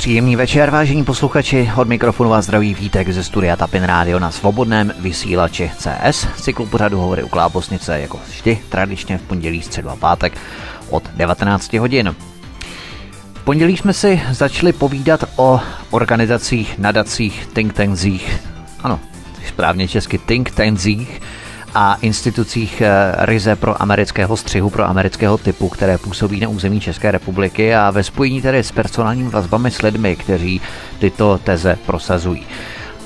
Příjemný večer, vážení posluchači. Od mikrofonu vás zdraví Vítek ze studia Tapin Radio na svobodném vysílači CS. Cyklu pořadu hovory u Klábosnice jako vždy, tradičně v pondělí, středu a pátek od 19 hodin. V pondělí jsme si začali povídat o organizacích, nadacích, think tankzích, ano, správně česky think tankzích, a institucích eh, ryze pro amerického střihu, pro amerického typu, které působí na území České republiky a ve spojení tedy s personálními vazbami s lidmi, kteří tyto teze prosazují.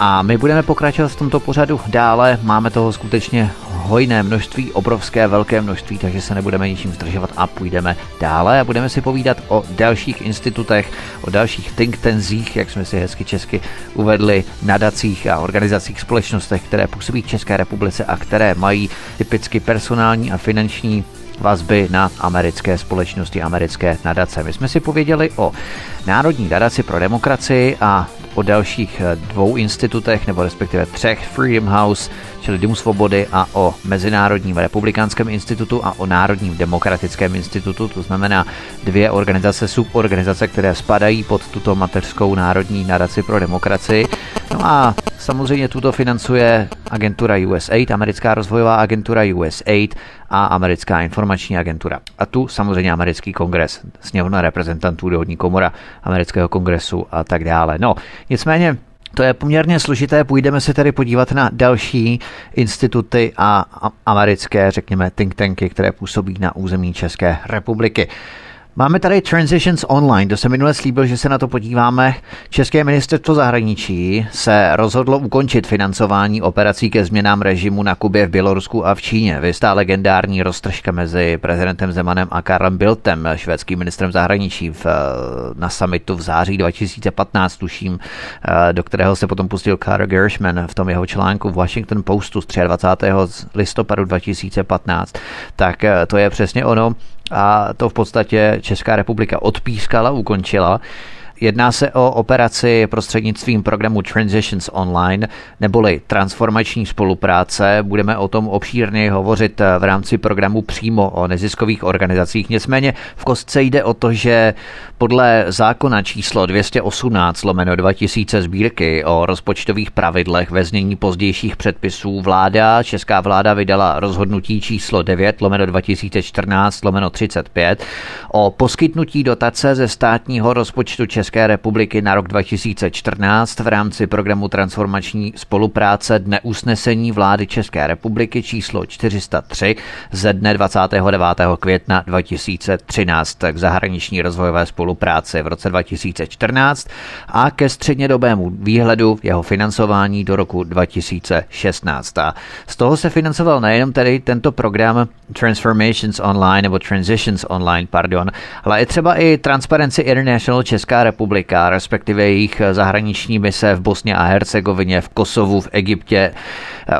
A my budeme pokračovat v tomto pořadu dále. Máme toho skutečně hojné množství, obrovské velké množství, takže se nebudeme ničím zdržovat a půjdeme dále a budeme si povídat o dalších institutech, o dalších think tenzích, jak jsme si hezky česky uvedli, nadacích a organizacích společnostech, které působí v České republice a které mají typicky personální a finanční vazby na americké společnosti, americké nadace. My jsme si pověděli o Národní nadaci pro demokracii a o dalších dvou institutech, nebo respektive třech, Freedom House, čili Dům svobody a o Mezinárodním republikánském institutu a o Národním demokratickém institutu, to znamená dvě organizace, suborganizace, které spadají pod tuto mateřskou Národní nadaci pro demokracii. No a samozřejmě tuto financuje agentura USAID, americká rozvojová agentura USAID a americká informační agentura. A tu samozřejmě americký kongres, sněmovna reprezentantů, dolní komora amerického kongresu a tak dále. No, nicméně to je poměrně složité, půjdeme se tedy podívat na další instituty a americké, řekněme, think tanky, které působí na území České republiky. Máme tady Transitions Online, to se minule slíbil, že se na to podíváme. České ministerstvo zahraničí se rozhodlo ukončit financování operací ke změnám režimu na Kubě, v Bělorusku a v Číně. Vystá legendární roztržka mezi prezidentem Zemanem a Karlem Bildtem, švédským ministrem zahraničí v, na summitu v září 2015, tuším, do kterého se potom pustil Carter Gershman v tom jeho článku v Washington Postu z 23. listopadu 2015. Tak to je přesně ono a to v podstatě Česká republika odpískala, ukončila. Jedná se o operaci prostřednictvím programu Transitions Online, neboli transformační spolupráce. Budeme o tom obšírně hovořit v rámci programu přímo o neziskových organizacích. Nicméně v kostce jde o to, že podle zákona číslo 218 lomeno 2000 sbírky o rozpočtových pravidlech ve znění pozdějších předpisů vláda, česká vláda vydala rozhodnutí číslo 9 lomeno 2014 lomeno 35 o poskytnutí dotace ze státního rozpočtu České České republiky na rok 2014 v rámci programu transformační spolupráce dne usnesení vlády České republiky číslo 403 ze dne 29. května 2013 k zahraniční rozvojové spolupráci v roce 2014 a ke střednědobému výhledu jeho financování do roku 2016. A z toho se financoval nejenom tedy tento program Transformations Online nebo Transitions Online, pardon, ale i třeba i Transparency International Česká republika republika, respektive jejich zahraniční mise v Bosně a Hercegovině, v Kosovu, v Egyptě.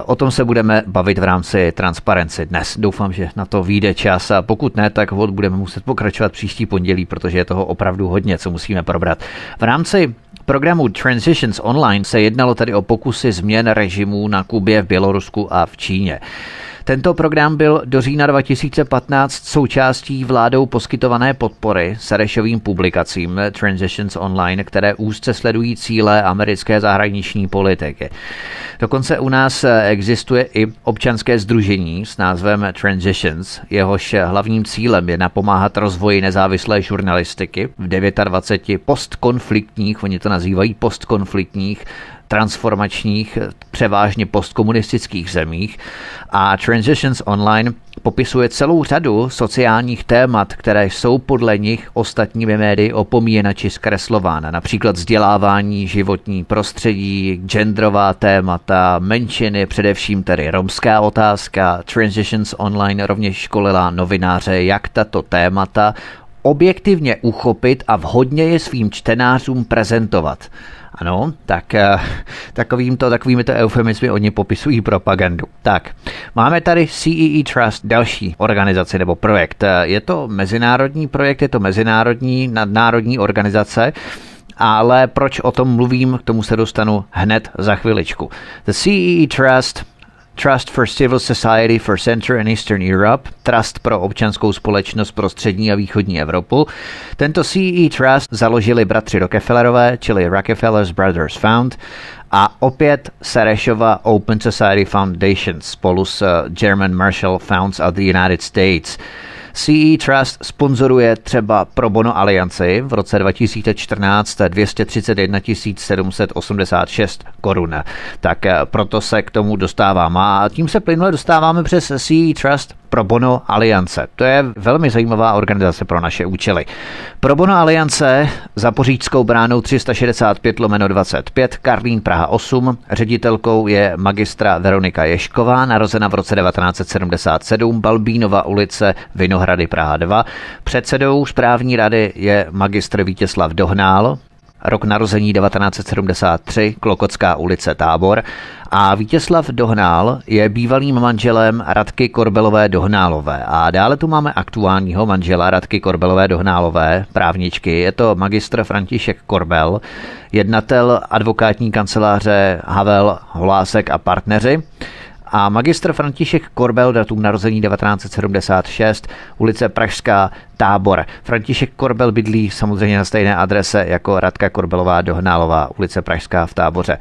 O tom se budeme bavit v rámci Transparency dnes. Doufám, že na to vyjde čas a pokud ne, tak hod budeme muset pokračovat příští pondělí, protože je toho opravdu hodně, co musíme probrat. V rámci programu Transitions Online se jednalo tedy o pokusy změn režimů na Kubě, v Bělorusku a v Číně. Tento program byl do října 2015 součástí vládou poskytované podpory Serešovým publikacím Transitions Online, které úzce sledují cíle americké zahraniční politiky. Dokonce u nás existuje i občanské združení s názvem Transitions, jehož hlavním cílem je napomáhat rozvoji nezávislé žurnalistiky v 29 postkonfliktních, oni to nazývají postkonfliktních transformačních, převážně postkomunistických zemích a Transitions Online popisuje celou řadu sociálních témat, které jsou podle nich ostatními médii opomíjena či zkreslována. Například vzdělávání, životní prostředí, genderová témata, menšiny, především tedy romská otázka. Transitions Online rovněž školila novináře, jak tato témata objektivně uchopit a vhodně je svým čtenářům prezentovat. Ano, tak eh, takovýmto, takovými to eufemizmy oni popisují propagandu. Tak, máme tady CEE e Trust, další organizaci nebo projekt. Je to mezinárodní projekt, je to mezinárodní nadnárodní organizace, ale proč o tom mluvím, k tomu se dostanu hned za chviličku. The CEE e Trust Trust for Civil Society for Central and Eastern Europe, Trust pro občanskou společnost pro střední a východní Evropu. Tento CE Trust založili bratři Rockefellerové, čili Rockefellers Brothers Fund, a opět Serešova Open Society Foundation spolu s German Marshall Funds of the United States. CE Trust sponzoruje třeba Pro Bono Alianci v roce 2014 231 786 korun. Tak eh, proto se k tomu dostávám. A tím se plynule dostáváme přes CE Trust pro Bono Aliance. To je velmi zajímavá organizace pro naše účely. Pro Bono Aliance za poříčskou bránou 365 lomeno 25, Karlín Praha 8, ředitelkou je magistra Veronika Ješková, narozena v roce 1977, Balbínova ulice Vinohrady Praha 2. Předsedou správní rady je magistr Vítězslav Dohnál, rok narození 1973, Klokotská ulice Tábor a Vítězslav Dohnál je bývalým manželem Radky Korbelové Dohnálové. A dále tu máme aktuálního manžela Radky Korbelové Dohnálové, právničky. Je to magistr František Korbel, jednatel advokátní kanceláře Havel, Holásek a partneři a magistr František Korbel, datum narození 1976, ulice Pražská, Tábor. František Korbel bydlí samozřejmě na stejné adrese jako Radka Korbelová Dohnálová, ulice Pražská v Táboře.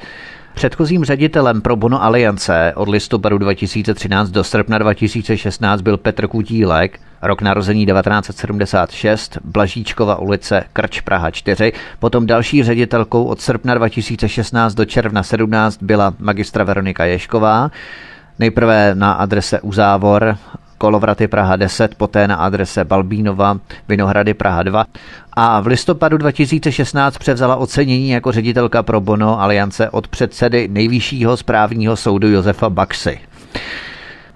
Předchozím ředitelem pro Bono Aliance od listopadu 2013 do srpna 2016 byl Petr Kutílek, rok narození 1976, Blažíčkova ulice, Krč Praha 4. Potom další ředitelkou od srpna 2016 do června 17 byla magistra Veronika Ješková. Nejprve na adrese Uzávor, Kolovraty Praha 10, poté na adrese Balbínova, Vinohrady Praha 2 a v listopadu 2016 převzala ocenění jako ředitelka pro Bono Aliance od předsedy nejvyššího správního soudu Josefa Baxy.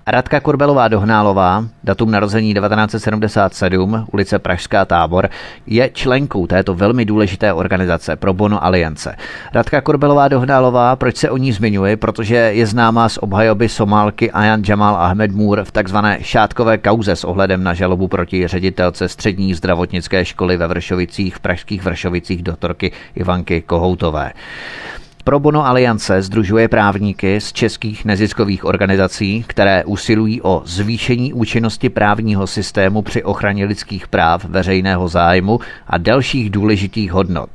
Radka Korbelová Dohnálová, datum narození 1977, ulice Pražská tábor, je členkou této velmi důležité organizace pro Bono Aliance. Radka Korbelová Dohnálová, proč se o ní zmiňuje? Protože je známá z obhajoby Somálky Ayan Jamal Ahmed Moore v takzvané šátkové kauze s ohledem na žalobu proti ředitelce střední zdravotnické školy ve Vršovicích v pražských Vršovicích doktorky Ivanky Kohoutové. Pro Bono Aliance združuje právníky z českých neziskových organizací, které usilují o zvýšení účinnosti právního systému při ochraně lidských práv, veřejného zájmu a dalších důležitých hodnot.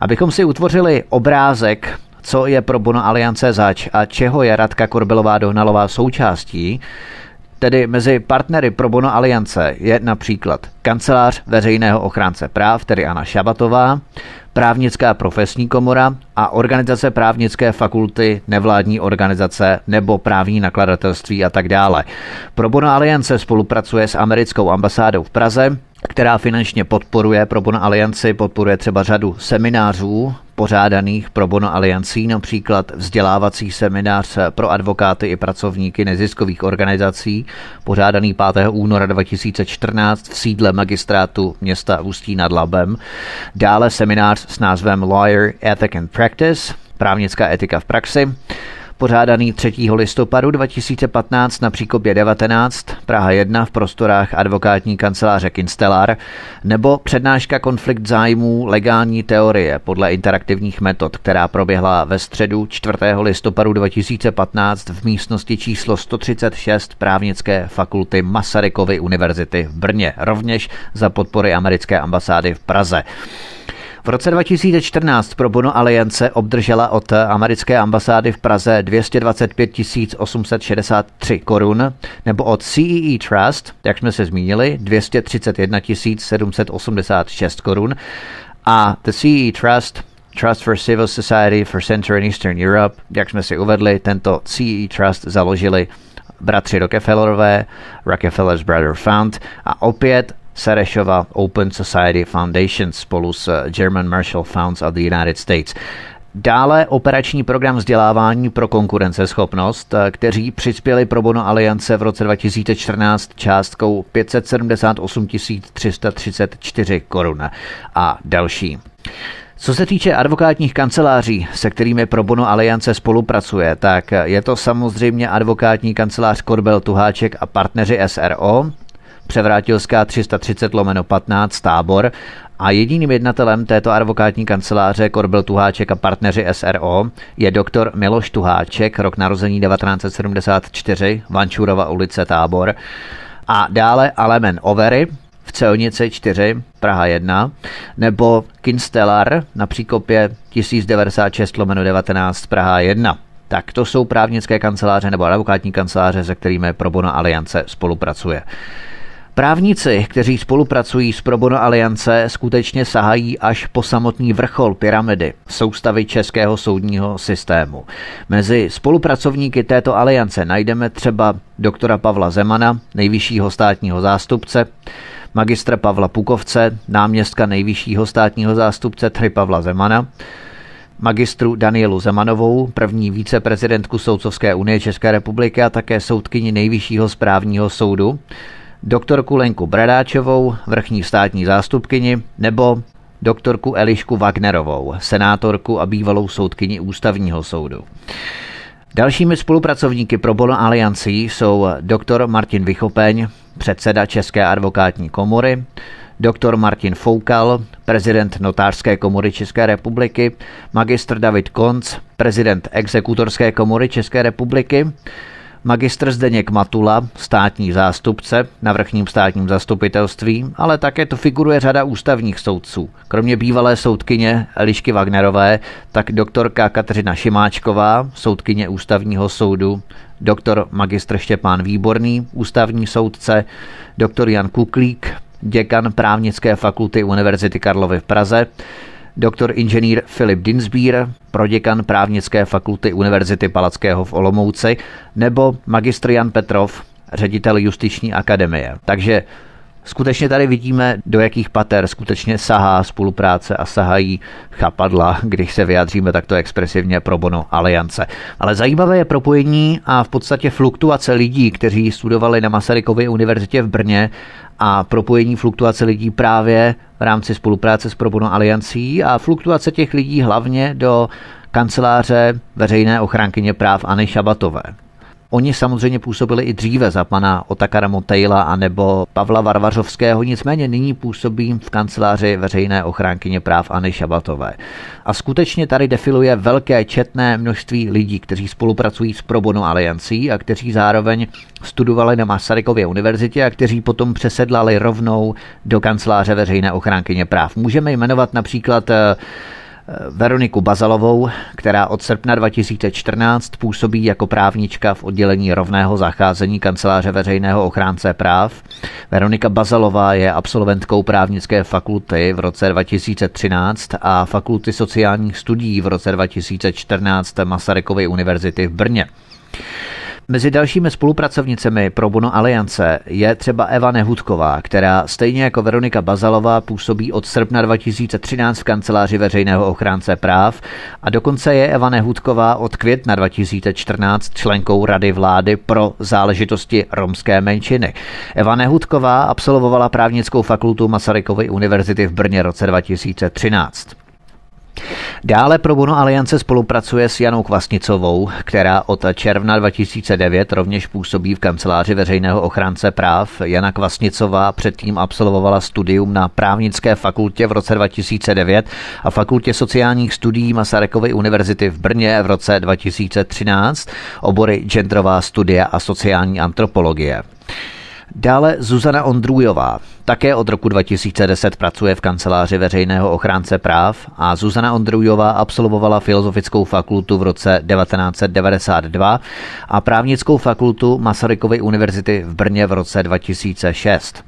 Abychom si utvořili obrázek co je pro Bono Aliance zač a čeho je Radka Korbelová Dohnalová součástí, Tedy mezi partnery pro Bono Aliance je například kancelář veřejného ochránce práv, tedy Anna Šabatová, právnická profesní komora a organizace právnické fakulty, nevládní organizace nebo právní nakladatelství a tak dále. Pro Bono Aliance spolupracuje s americkou ambasádou v Praze, která finančně podporuje pro Bono Alianci, podporuje třeba řadu seminářů pořádaných pro Bono Aliancí, například vzdělávací seminář pro advokáty i pracovníky neziskových organizací, pořádaný 5. února 2014 v sídle magistrátu města Ústí nad Labem. Dále seminář s názvem Lawyer Ethic and Practice, právnická etika v praxi pořádaný 3. listopadu 2015 na Příkopě 19, Praha 1 v prostorách advokátní kanceláře Kinstelar, nebo přednáška konflikt zájmů legální teorie podle interaktivních metod, která proběhla ve středu 4. listopadu 2015 v místnosti číslo 136 právnické fakulty Masarykovy univerzity v Brně, rovněž za podpory americké ambasády v Praze. V roce 2014 pro Bono Aliance obdržela od americké ambasády v Praze 225 863 korun, nebo od CEE e Trust, jak jsme se zmínili, 231 786 korun. A The CEE e Trust Trust for Civil Society for Central and Eastern Europe, jak jsme si uvedli, tento CE Trust založili bratři Rockefellerové, Rockefeller's Brother Fund. A opět Serešova Open Society Foundation spolu s German Marshall Funds of the United States. Dále operační program vzdělávání pro konkurenceschopnost, kteří přispěli pro Bono Aliance v roce 2014 částkou 578 334 korun a další. Co se týče advokátních kanceláří, se kterými pro Bono Aliance spolupracuje, tak je to samozřejmě advokátní kancelář Korbel Tuháček a partneři SRO, Převrátilská 330 lomeno 15 tábor a jediným jednatelem této advokátní kanceláře Korbel Tuháček a partneři SRO je doktor Miloš Tuháček, rok narození 1974, Vančurova ulice Tábor. A dále Alemen Overy, v Celnici 4, Praha 1, nebo Kinstelar na příkopě 1096 lomeno 19 Praha 1. Tak to jsou právnické kanceláře nebo advokátní kanceláře, se kterými Pro Bono Aliance spolupracuje. Právníci, kteří spolupracují s Probono Aliance, skutečně sahají až po samotný vrchol pyramidy soustavy českého soudního systému. Mezi spolupracovníky této aliance najdeme třeba doktora Pavla Zemana, nejvyššího státního zástupce, magistra Pavla Pukovce, náměstka nejvyššího státního zástupce Tri Pavla Zemana, magistru Danielu Zemanovou, první víceprezidentku Soudcovské unie České republiky a také soudkyni nejvyššího správního soudu, doktorku Lenku Bradáčovou, vrchní státní zástupkyni, nebo doktorku Elišku Wagnerovou, senátorku a bývalou soudkyni ústavního soudu. Dalšími spolupracovníky pro Bono Aliancí jsou doktor Martin Vychopeň, předseda České advokátní komory, doktor Martin Foukal, prezident Notářské komory České republiky, magistr David Konc, prezident Exekutorské komory České republiky, Magistr Zdeněk Matula, státní zástupce na vrchním státním zastupitelství, ale také to figuruje řada ústavních soudců. Kromě bývalé soudkyně Elišky Wagnerové, tak doktorka Kateřina Šimáčková, soudkyně ústavního soudu, doktor magistr Štěpán Výborný, ústavní soudce, doktor Jan Kuklík, děkan právnické fakulty Univerzity Karlovy v Praze, doktor inženýr Filip Dinsbír, proděkan právnické fakulty Univerzity Palackého v Olomouci, nebo magistr Jan Petrov, ředitel justiční akademie. Takže skutečně tady vidíme, do jakých pater skutečně sahá spolupráce a sahají chapadla, když se vyjádříme takto expresivně pro Bono Aliance. Ale zajímavé je propojení a v podstatě fluktuace lidí, kteří studovali na Masarykově univerzitě v Brně a propojení fluktuace lidí právě v rámci spolupráce s Probono aliancí a fluktuace těch lidí hlavně do kanceláře veřejné ochránkyně práv Anny Šabatové. Oni samozřejmě působili i dříve za pana Otakara Motejla a nebo Pavla Varvařovského, nicméně nyní působí v kanceláři veřejné ochránkyně práv Anny Šabatové. A skutečně tady defiluje velké četné množství lidí, kteří spolupracují s Probono aliancí a kteří zároveň studovali na Masarykově univerzitě a kteří potom přesedlali rovnou do kanceláře veřejné ochránkyně práv. Můžeme jmenovat například eh, Veroniku Bazalovou, která od srpna 2014 působí jako právnička v oddělení rovného zacházení kanceláře veřejného ochránce práv. Veronika Bazalová je absolventkou právnické fakulty v roce 2013 a fakulty sociálních studií v roce 2014 Masarykovy univerzity v Brně. Mezi dalšími spolupracovnicemi pro Bono Aliance je třeba Eva Nehudková, která stejně jako Veronika Bazalová působí od srpna 2013 v kanceláři veřejného ochránce práv a dokonce je Eva Nehudková od května 2014 členkou Rady vlády pro záležitosti romské menšiny. Eva Nehudková absolvovala právnickou fakultu Masarykovy univerzity v Brně roce 2013. Dále pro Bono Aliance spolupracuje s Janou Kvasnicovou, která od června 2009 rovněž působí v kanceláři veřejného ochránce práv. Jana Kvasnicová předtím absolvovala studium na právnické fakultě v roce 2009 a fakultě sociálních studií Masarykovy univerzity v Brně v roce 2013, obory genderová studia a sociální antropologie. Dále Zuzana Ondrůjová. Také od roku 2010 pracuje v kanceláři veřejného ochránce práv a Zuzana Ondrůjová absolvovala Filozofickou fakultu v roce 1992 a právnickou fakultu Masarykovy univerzity v Brně v roce 2006.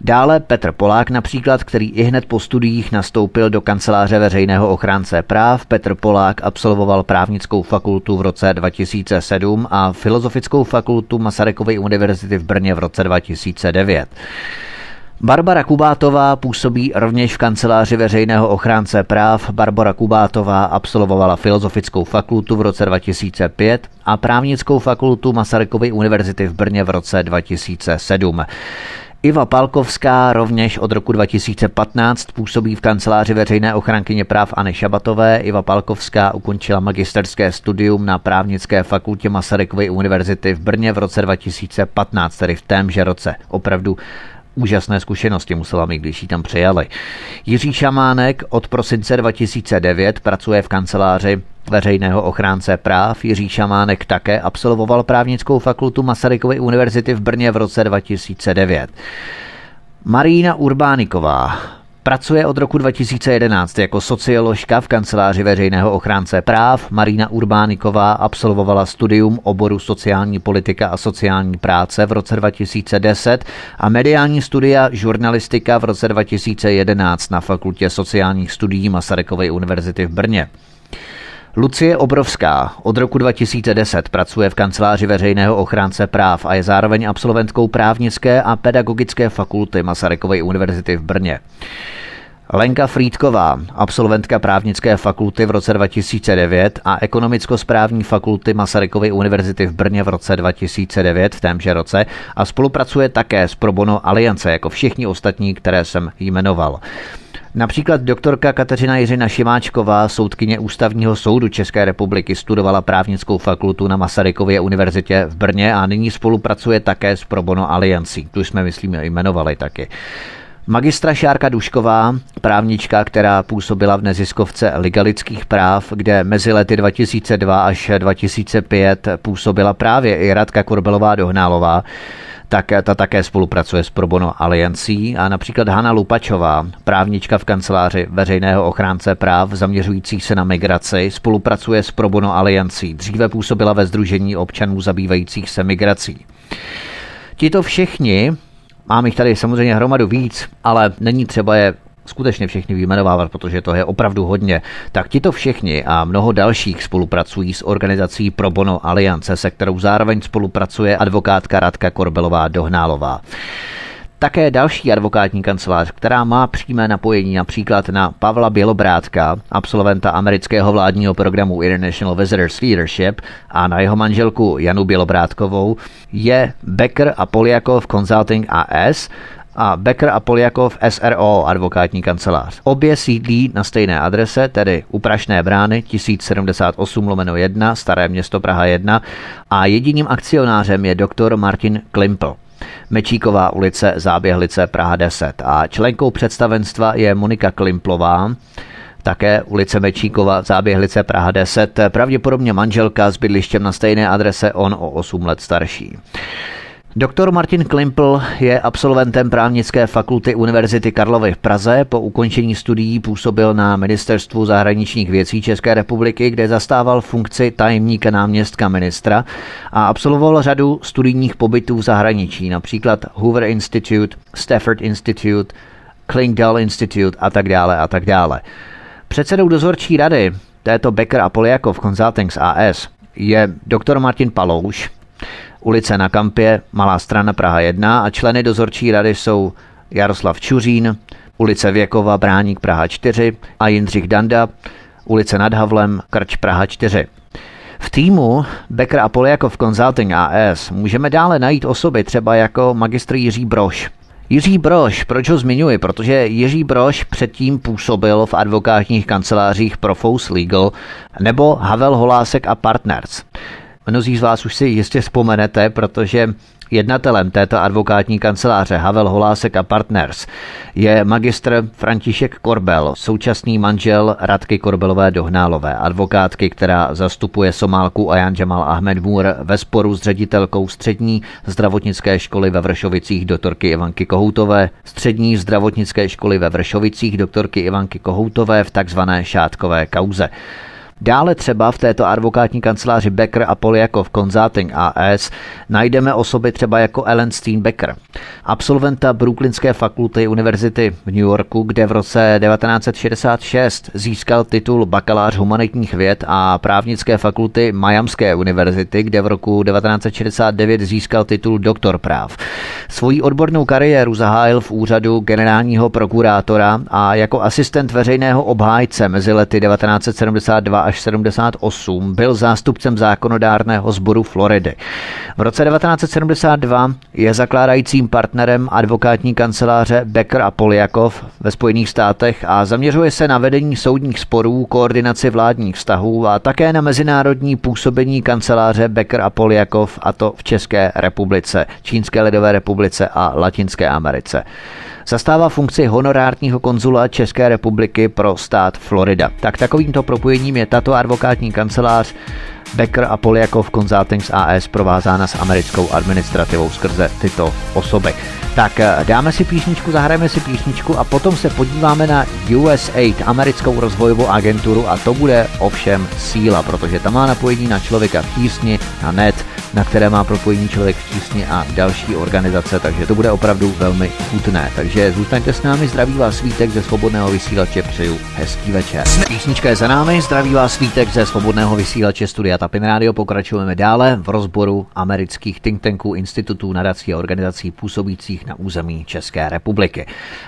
Dále Petr Polák například, který i hned po studiích nastoupil do kanceláře veřejného ochránce práv. Petr Polák absolvoval právnickou fakultu v roce 2007 a filozofickou fakultu Masarykovy univerzity v Brně v roce 2009. Barbara Kubátová působí rovněž v kanceláři veřejného ochránce práv. Barbara Kubátová absolvovala filozofickou fakultu v roce 2005 a právnickou fakultu Masarykovy univerzity v Brně v roce 2007. Iva Palkovská rovněž od roku 2015 působí v kanceláři veřejné ochránkyně práv Anny Šabatové. Iva Palkovská ukončila magisterské studium na právnické fakultě Masarykovy univerzity v Brně v roce 2015, tedy v témže roce. Opravdu úžasné zkušenosti musela mít, když ji tam přijali. Jiří Šamánek od prosince 2009 pracuje v kanceláři veřejného ochránce práv. Jiří Šamánek také absolvoval právnickou fakultu Masarykovy univerzity v Brně v roce 2009. Marína Urbániková Pracuje od roku 2011 jako socioložka v kanceláři veřejného ochránce práv. Marína Urbániková absolvovala studium oboru sociální politika a sociální práce v roce 2010 a mediální studia žurnalistika v roce 2011 na Fakultě sociálních studií Masarykovy univerzity v Brně. Lucie Obrovská od roku 2010 pracuje v kanceláři veřejného ochránce práv a je zároveň absolventkou právnické a pedagogické fakulty Masarykovy univerzity v Brně. Lenka Frýdková, absolventka právnické fakulty v roce 2009 a ekonomicko-správní fakulty Masarykovy univerzity v Brně v roce 2009 v témže roce a spolupracuje také s Probono Aliance jako všichni ostatní, které jsem jmenoval. Například doktorka Kateřina Jiřina Šimáčková, soudkyně Ústavního soudu České republiky, studovala právnickou fakultu na Masarykově univerzitě v Brně a nyní spolupracuje také s Probono Aliancí. Tu jsme, myslím, jmenovali taky. Magistra Šárka Dušková, právnička, která působila v neziskovce legalických práv, kde mezi lety 2002 až 2005 působila právě i Radka Korbelová Dohnálová, tak ta také spolupracuje s Probono Aliancí a například Hanna Lupačová, právnička v kanceláři veřejného ochránce práv zaměřující se na migraci, spolupracuje s Probono Aliancí. Dříve působila ve Združení občanů zabývajících se migrací. Tito všichni Mám jich tady samozřejmě hromadu víc, ale není třeba je skutečně všechny vyjmenovávat, protože to je opravdu hodně, tak tito všichni a mnoho dalších spolupracují s organizací Pro Bono Aliance, se kterou zároveň spolupracuje advokátka Radka Korbelová Dohnálová. Také další advokátní kancelář, která má přímé napojení například na Pavla Bělobrátka, absolventa amerického vládního programu International Visitors Leadership a na jeho manželku Janu Bělobrátkovou, je Becker a Poliakov Consulting AS a Becker a Poliakov SRO advokátní kancelář. Obě sídlí na stejné adrese, tedy u Prašné brány 1078 lomeno 1, Staré město Praha 1 a jediným akcionářem je doktor Martin Klimpl. Mečíková ulice, Záběhlice, Praha 10. A členkou představenstva je Monika Klimplová, také ulice Mečíkova, Záběhlice, Praha 10, pravděpodobně manželka s bydlištěm na stejné adrese, on o 8 let starší. Doktor Martin Klimpl je absolventem právnické fakulty Univerzity Karlovy v Praze. Po ukončení studií působil na Ministerstvu zahraničních věcí České republiky, kde zastával funkci tajemníka náměstka ministra a absolvoval řadu studijních pobytů v zahraničí, například Hoover Institute, Stafford Institute, Klingdal Institute a tak dále a tak dále. Předsedou dozorčí rady této Becker a Poliakov Consultings AS je doktor Martin Palouš, ulice na Kampě, Malá strana Praha 1 a členy dozorčí rady jsou Jaroslav Čuřín, ulice Věkova, Bráník Praha 4 a Jindřich Danda, ulice nad Havlem, Krč Praha 4. V týmu Becker a Poliakov Consulting AS můžeme dále najít osoby třeba jako magistr Jiří Broš. Jiří Broš, proč ho zmiňuji? Protože Jiří Broš předtím působil v advokátních kancelářích Profous Legal nebo Havel Holásek a Partners. Mnozí z vás už si jistě vzpomenete, protože jednatelem této advokátní kanceláře Havel Holásek a Partners je magistr František Korbel, současný manžel Radky Korbelové Dohnálové, advokátky, která zastupuje Somálku Ayan Jamal Ahmed Moore ve sporu s ředitelkou střední zdravotnické školy ve Vršovicích doktorky Ivanky Kohoutové, střední zdravotnické školy ve Vršovicích doktorky Ivanky Kohoutové v takzvané šátkové kauze. Dále třeba v této advokátní kanceláři Becker a Poliakov Consulting AS najdeme osoby třeba jako Ellen Steenbecker, absolventa Brooklynské fakulty univerzity v New Yorku, kde v roce 1966 získal titul bakalář humanitních věd a právnické fakulty Miamské univerzity, kde v roku 1969 získal titul doktor práv. Svoji odbornou kariéru zahájil v úřadu generálního prokurátora a jako asistent veřejného obhájce mezi lety 1972 až 78 byl zástupcem zákonodárného sboru Floridy. V roce 1972 je zakládajícím partnerem advokátní kanceláře Becker a Poliakov ve Spojených státech a zaměřuje se na vedení soudních sporů, koordinaci vládních vztahů a také na mezinárodní působení kanceláře Becker a Poliakov a to v České republice, Čínské lidové republice a Latinské Americe. Zastává funkci honorárního konzula České republiky pro stát Florida. Tak takovýmto propojením je tato advokátní kancelář Becker a Poliakov Consultings AS provázána s americkou administrativou skrze tyto osoby. Tak eh, dáme si písničku, zahrajeme si písničku a potom se podíváme na USAID, americkou rozvojovou agenturu a to bude ovšem síla, protože tam má napojení na člověka v tísni, na net, na které má propojení člověk v tísni a další organizace, takže to bude opravdu velmi chutné. Takže zůstaňte s námi, zdraví vás Svítek ze Svobodného vysílače, přeju hezký večer. Písnička je za námi, zdraví vás Svítek ze Svobodného vysílače Studia Tapin Radio, pokračujeme dále v rozboru amerických think tanků, institutů, nadací a organizací působících na území České republiky.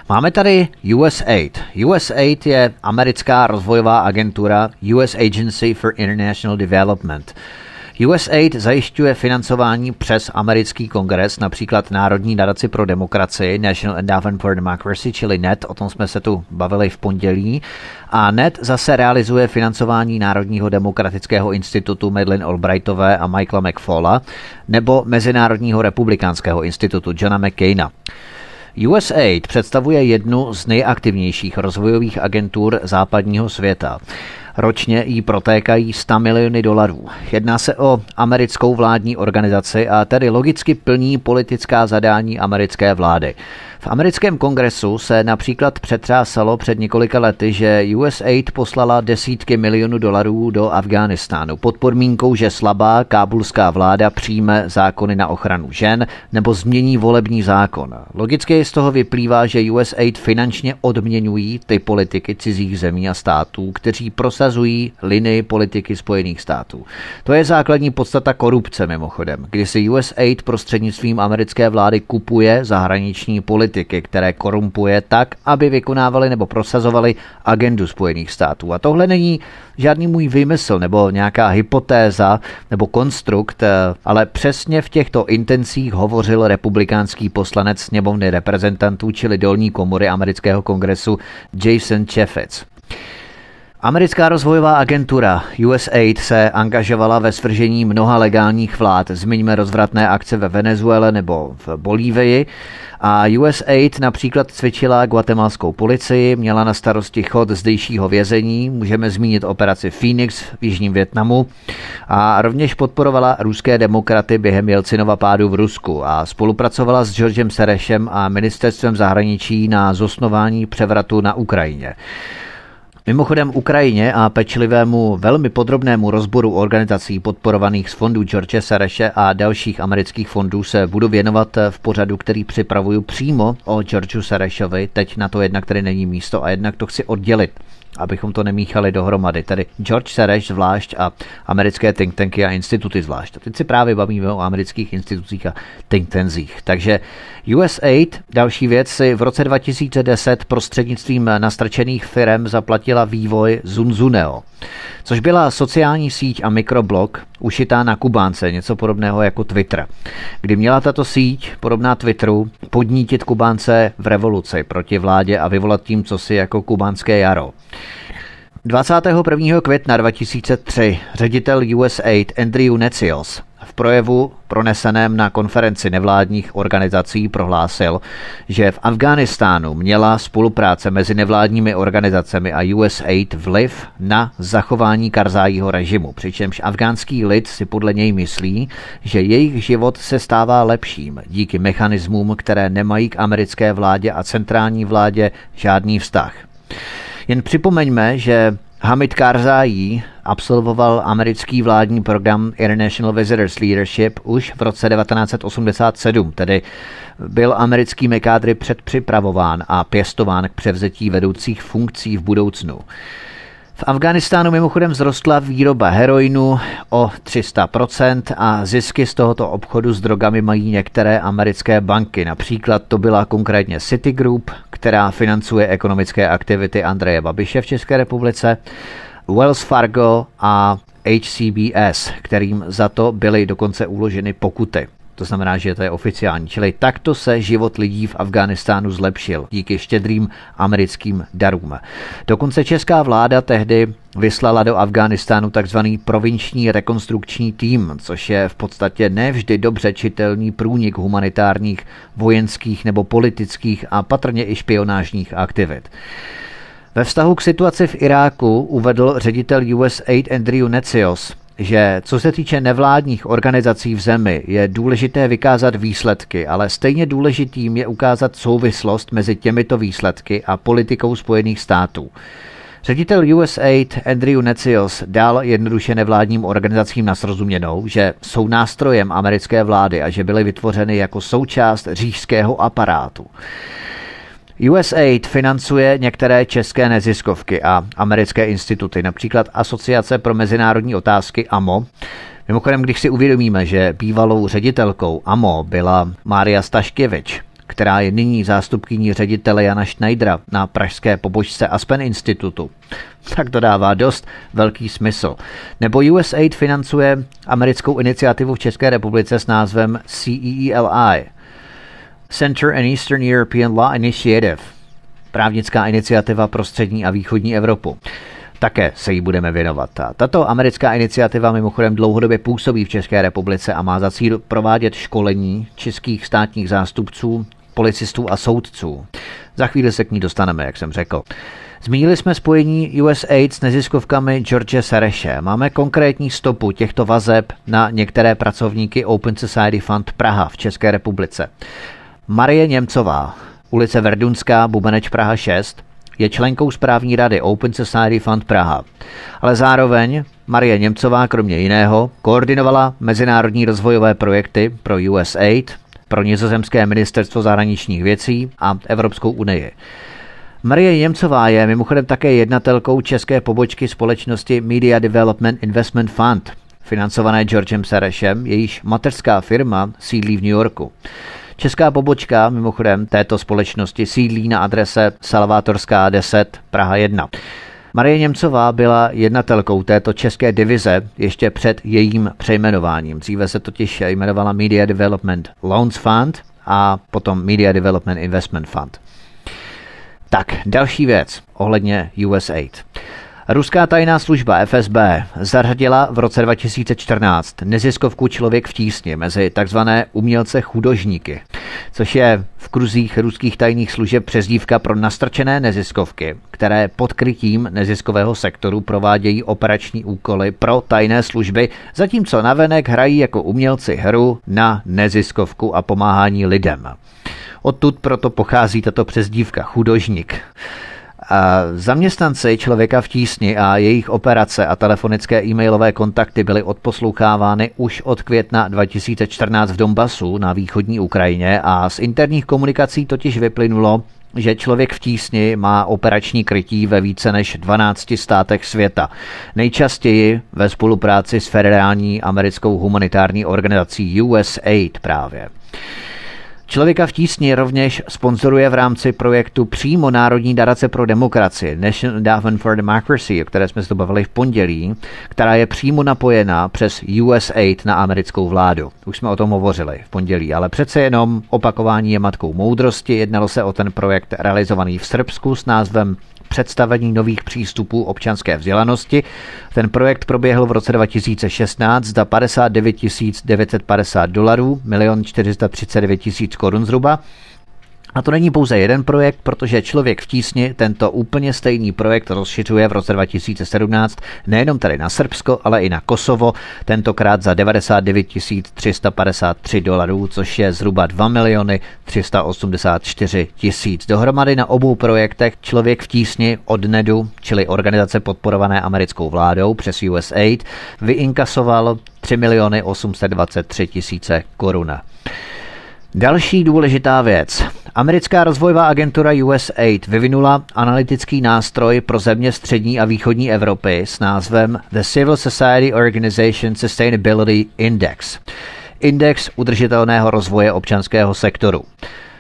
Máme tady USAID. USAID je americká rozvojová agentura US Agency for International Development. USAID zajišťuje financování přes americký kongres, například Národní nadaci pro demokracii, National Endowment for Democracy, čili NET, o tom jsme se tu bavili v pondělí. A NET zase realizuje financování Národního demokratického institutu Madeleine Albrightové a Michaela McFalla nebo Mezinárodního republikánského institutu Johna McCaina. USAID představuje jednu z nejaktivnějších rozvojových agentur západního světa. Ročně jí protékají 100 miliony dolarů. Jedná se o americkou vládní organizaci a tedy logicky plní politická zadání americké vlády. V americkém kongresu se například přetřásalo před několika lety, že USAID poslala desítky milionů dolarů do Afghánistánu pod podmínkou, že slabá kábulská vláda přijme zákony na ochranu žen nebo změní volební zákon. Logicky z toho vyplývá, že USAID finančně odměňují ty politiky cizích zemí a států, kteří prosazují linii politiky Spojených států. To je základní podstata korupce mimochodem, kdy si USAID prostřednictvím americké vlády kupuje zahraniční politiky politiky, které korumpuje tak, aby vykonávali nebo prosazovali agendu Spojených států. A tohle není žádný můj vymysl nebo nějaká hypotéza nebo konstrukt, eh, ale přesně v těchto intencích hovořil republikánský poslanec sněmovny reprezentantů, čili dolní komory amerického kongresu Jason Chaffetz. Americká rozvojová agentura USAID se angažovala ve svržení mnoha legálních vlád. Zmiňme rozvratné akce ve Venezuele nebo v Bolívii. A USAID například cvičila guatemalskou policii, měla na starosti chod zdejšího vězení, můžeme zmínit operaci Phoenix v Jižním Větnamu a rovněž podporovala ruské demokraty během Jelcinova pádu v Rusku a spolupracovala s Georgem Serešem a ministerstvem zahraničí na zosnování převratu na Ukrajině. Mimochodem Ukrajině a pečlivému velmi podrobnému rozboru organizací podporovaných z fondů George Sereše a dalších amerických fondů se budu věnovat v pořadu, který připravuju přímo o Georgeu Serešovi. Teď na to jednak který není místo a jednak to chci oddělit abychom to nemíchali dohromady. Tedy George Sereš zvlášť a americké think tanky a instituty zvlášť. A teď si právě bavíme o amerických institucích a think tenzích. Takže USAID, další věc, si v roce 2010 prostřednictvím nastrčených firm zaplatila vývoj Zunzuneo, což byla sociální síť a mikroblog ušitá na Kubánce, něco podobného jako Twitter, kdy měla tato síť, podobná Twitteru, podnítit Kubánce v revoluci proti vládě a vyvolat tím cosi jako kubánské jaro. 21. května 2003 ředitel USAID Andrew Necios projevu proneseném na konferenci nevládních organizací prohlásil, že v Afghánistánu měla spolupráce mezi nevládními organizacemi a USAID vliv na zachování Karzájího režimu, přičemž afgánský lid si podle něj myslí, že jejich život se stává lepším díky mechanismům, které nemají k americké vládě a centrální vládě žádný vztah. Jen připomeňme, že Hamid Karzai absolvoval americký vládní program International Visitors Leadership už v roce 1987, tedy byl americkými kádry předpřipravován a pěstován k převzetí vedoucích funkcí v budoucnu. V Afganistánu mimochodem vzrostla výroba heroinu o 300% a zisky z tohoto obchodu s drogami mají některé americké banky. Například to byla konkrétně Citigroup, která financuje ekonomické aktivity Andreje Babiše v České republice Wells Fargo a HCBS, kterým za to byly dokonce uloženy pokuty. To znamená, že to je oficiální. Čili takto se život lidí v Afghánistánu zlepšil díky štědrým americkým darům. Dokonce česká vláda tehdy vyslala do Afghánistánu takzvaný provinční rekonstrukční tým, což je v podstatě nevždy dobře čitelný průnik humanitárních, vojenských nebo politických a patrně i špionážních aktivit. Ve vztahu k situaci v Iráku uvedl ředitel USAID Andrew Necios, že co se týče nevládních organizací v zemi, je důležité vykázat výsledky, ale stejně důležitým je ukázat souvislost mezi těmito výsledky a politikou Spojených států. Ředitel USAID Andrew Necios dal jednoduše nevládním organizacím nasrozuměnou, že jsou nástrojem americké vlády a že byly vytvořeny jako součást říšského aparátu. USAID financuje některé české neziskovky a americké instituty, například Asociace pro mezinárodní otázky AMO. Mimochodem, když si uvědomíme, že bývalou ředitelkou AMO byla Mária Staškevič, která je nyní zástupkyní ředitele Jana Schneidera na pražské pobočce Aspen Institutu, tak to dává dost velký smysl. Nebo USAID financuje americkou iniciativu v České republice s názvem CEELI, Center and Eastern European Law Initiative, právnická iniciativa pro střední a východní Evropu. Také se jí budeme věnovat. Tato americká iniciativa mimochodem dlouhodobě působí v České republice a má za cíl provádět školení českých státních zástupců, policistů a soudců. Za chvíli se k ní dostaneme, jak jsem řekl. Zmínili jsme spojení USAID s neziskovkami George Sereše. Máme konkrétní stopu těchto vazeb na některé pracovníky Open Society Fund Praha v České republice. Marie Němcová, ulice Verdunská, Bubeneč Praha 6, je členkou správní rady Open Society Fund Praha. Ale zároveň Marie Němcová kromě jiného koordinovala mezinárodní rozvojové projekty pro USAID, pro nizozemské ministerstvo zahraničních věcí a Evropskou unii. Marie Němcová je mimochodem také jednatelkou české pobočky společnosti Media Development Investment Fund, financované Georgem Serešem, jejíž mateřská firma sídlí v New Yorku. Česká pobočka mimochodem této společnosti sídlí na adrese Salvatorská 10 Praha 1. Marie Němcová byla jednatelkou této české divize ještě před jejím přejmenováním. Dříve se totiž jmenovala Media Development Loans Fund a potom Media Development Investment Fund. Tak, další věc ohledně USAID. Ruská tajná služba FSB zařadila v roce 2014 neziskovku Člověk v tísni mezi takzvané umělce chudožníky, což je v kruzích ruských tajných služeb přezdívka pro nastrčené neziskovky, které pod krytím neziskového sektoru provádějí operační úkoly pro tajné služby, zatímco navenek hrají jako umělci hru na neziskovku a pomáhání lidem. Odtud proto pochází tato přezdívka chudožník. Zaměstnanci člověka v tísni a jejich operace a telefonické e-mailové kontakty byly odposlouchávány už od května 2014 v Donbasu na východní Ukrajině a z interních komunikací totiž vyplynulo, že člověk v tísni má operační krytí ve více než 12 státech světa. Nejčastěji ve spolupráci s federální americkou humanitární organizací USAID právě. Člověka v tísni rovněž sponzoruje v rámci projektu přímo Národní nadace pro demokracii, National Endowment for Democracy, o které jsme se bavili v pondělí, která je přímo napojená přes USAID na americkou vládu. Už jsme o tom hovořili v pondělí, ale přece jenom opakování je matkou moudrosti. Jednalo se o ten projekt realizovaný v Srbsku s názvem představení nových přístupů občanské vzdělanosti. Ten projekt proběhl v roce 2016 za 59 950 dolarů, 1 439 000 korun zhruba. A to není pouze jeden projekt, protože člověk v tísni tento úplně stejný projekt rozšiřuje v roce 2017 nejenom tady na Srbsko, ale i na Kosovo, tentokrát za 99 353 dolarů, což je zhruba 2 miliony 384 tisíc. Dohromady na obou projektech Člověk v tísni od NEDu, čili organizace podporované americkou vládou přes USAID, vyinkasoval 3 miliony 823 tisíce korun. Další důležitá věc. Americká rozvojová agentura USAID vyvinula analytický nástroj pro země střední a východní Evropy s názvem The Civil Society Organization Sustainability Index. Index udržitelného rozvoje občanského sektoru.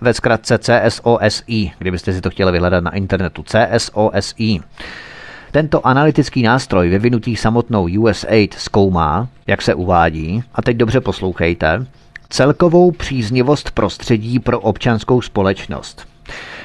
Ve zkratce CSOSI, kdybyste si to chtěli vyhledat na internetu. CSOSI. Tento analytický nástroj vyvinutý samotnou USAID zkoumá, jak se uvádí, a teď dobře poslouchejte, celkovou příznivost prostředí pro občanskou společnost.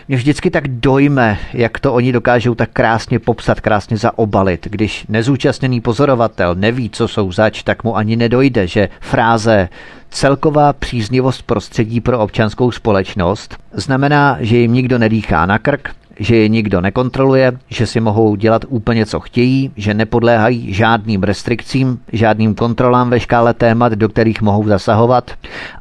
Mě vždycky tak dojme, jak to oni dokážou tak krásně popsat, krásně zaobalit. Když nezúčastněný pozorovatel neví, co jsou zač, tak mu ani nedojde, že fráze celková příznivost prostředí pro občanskou společnost znamená, že jim nikdo nedýchá na krk, že je nikdo nekontroluje, že si mohou dělat úplně co chtějí, že nepodléhají žádným restrikcím, žádným kontrolám ve škále témat, do kterých mohou zasahovat.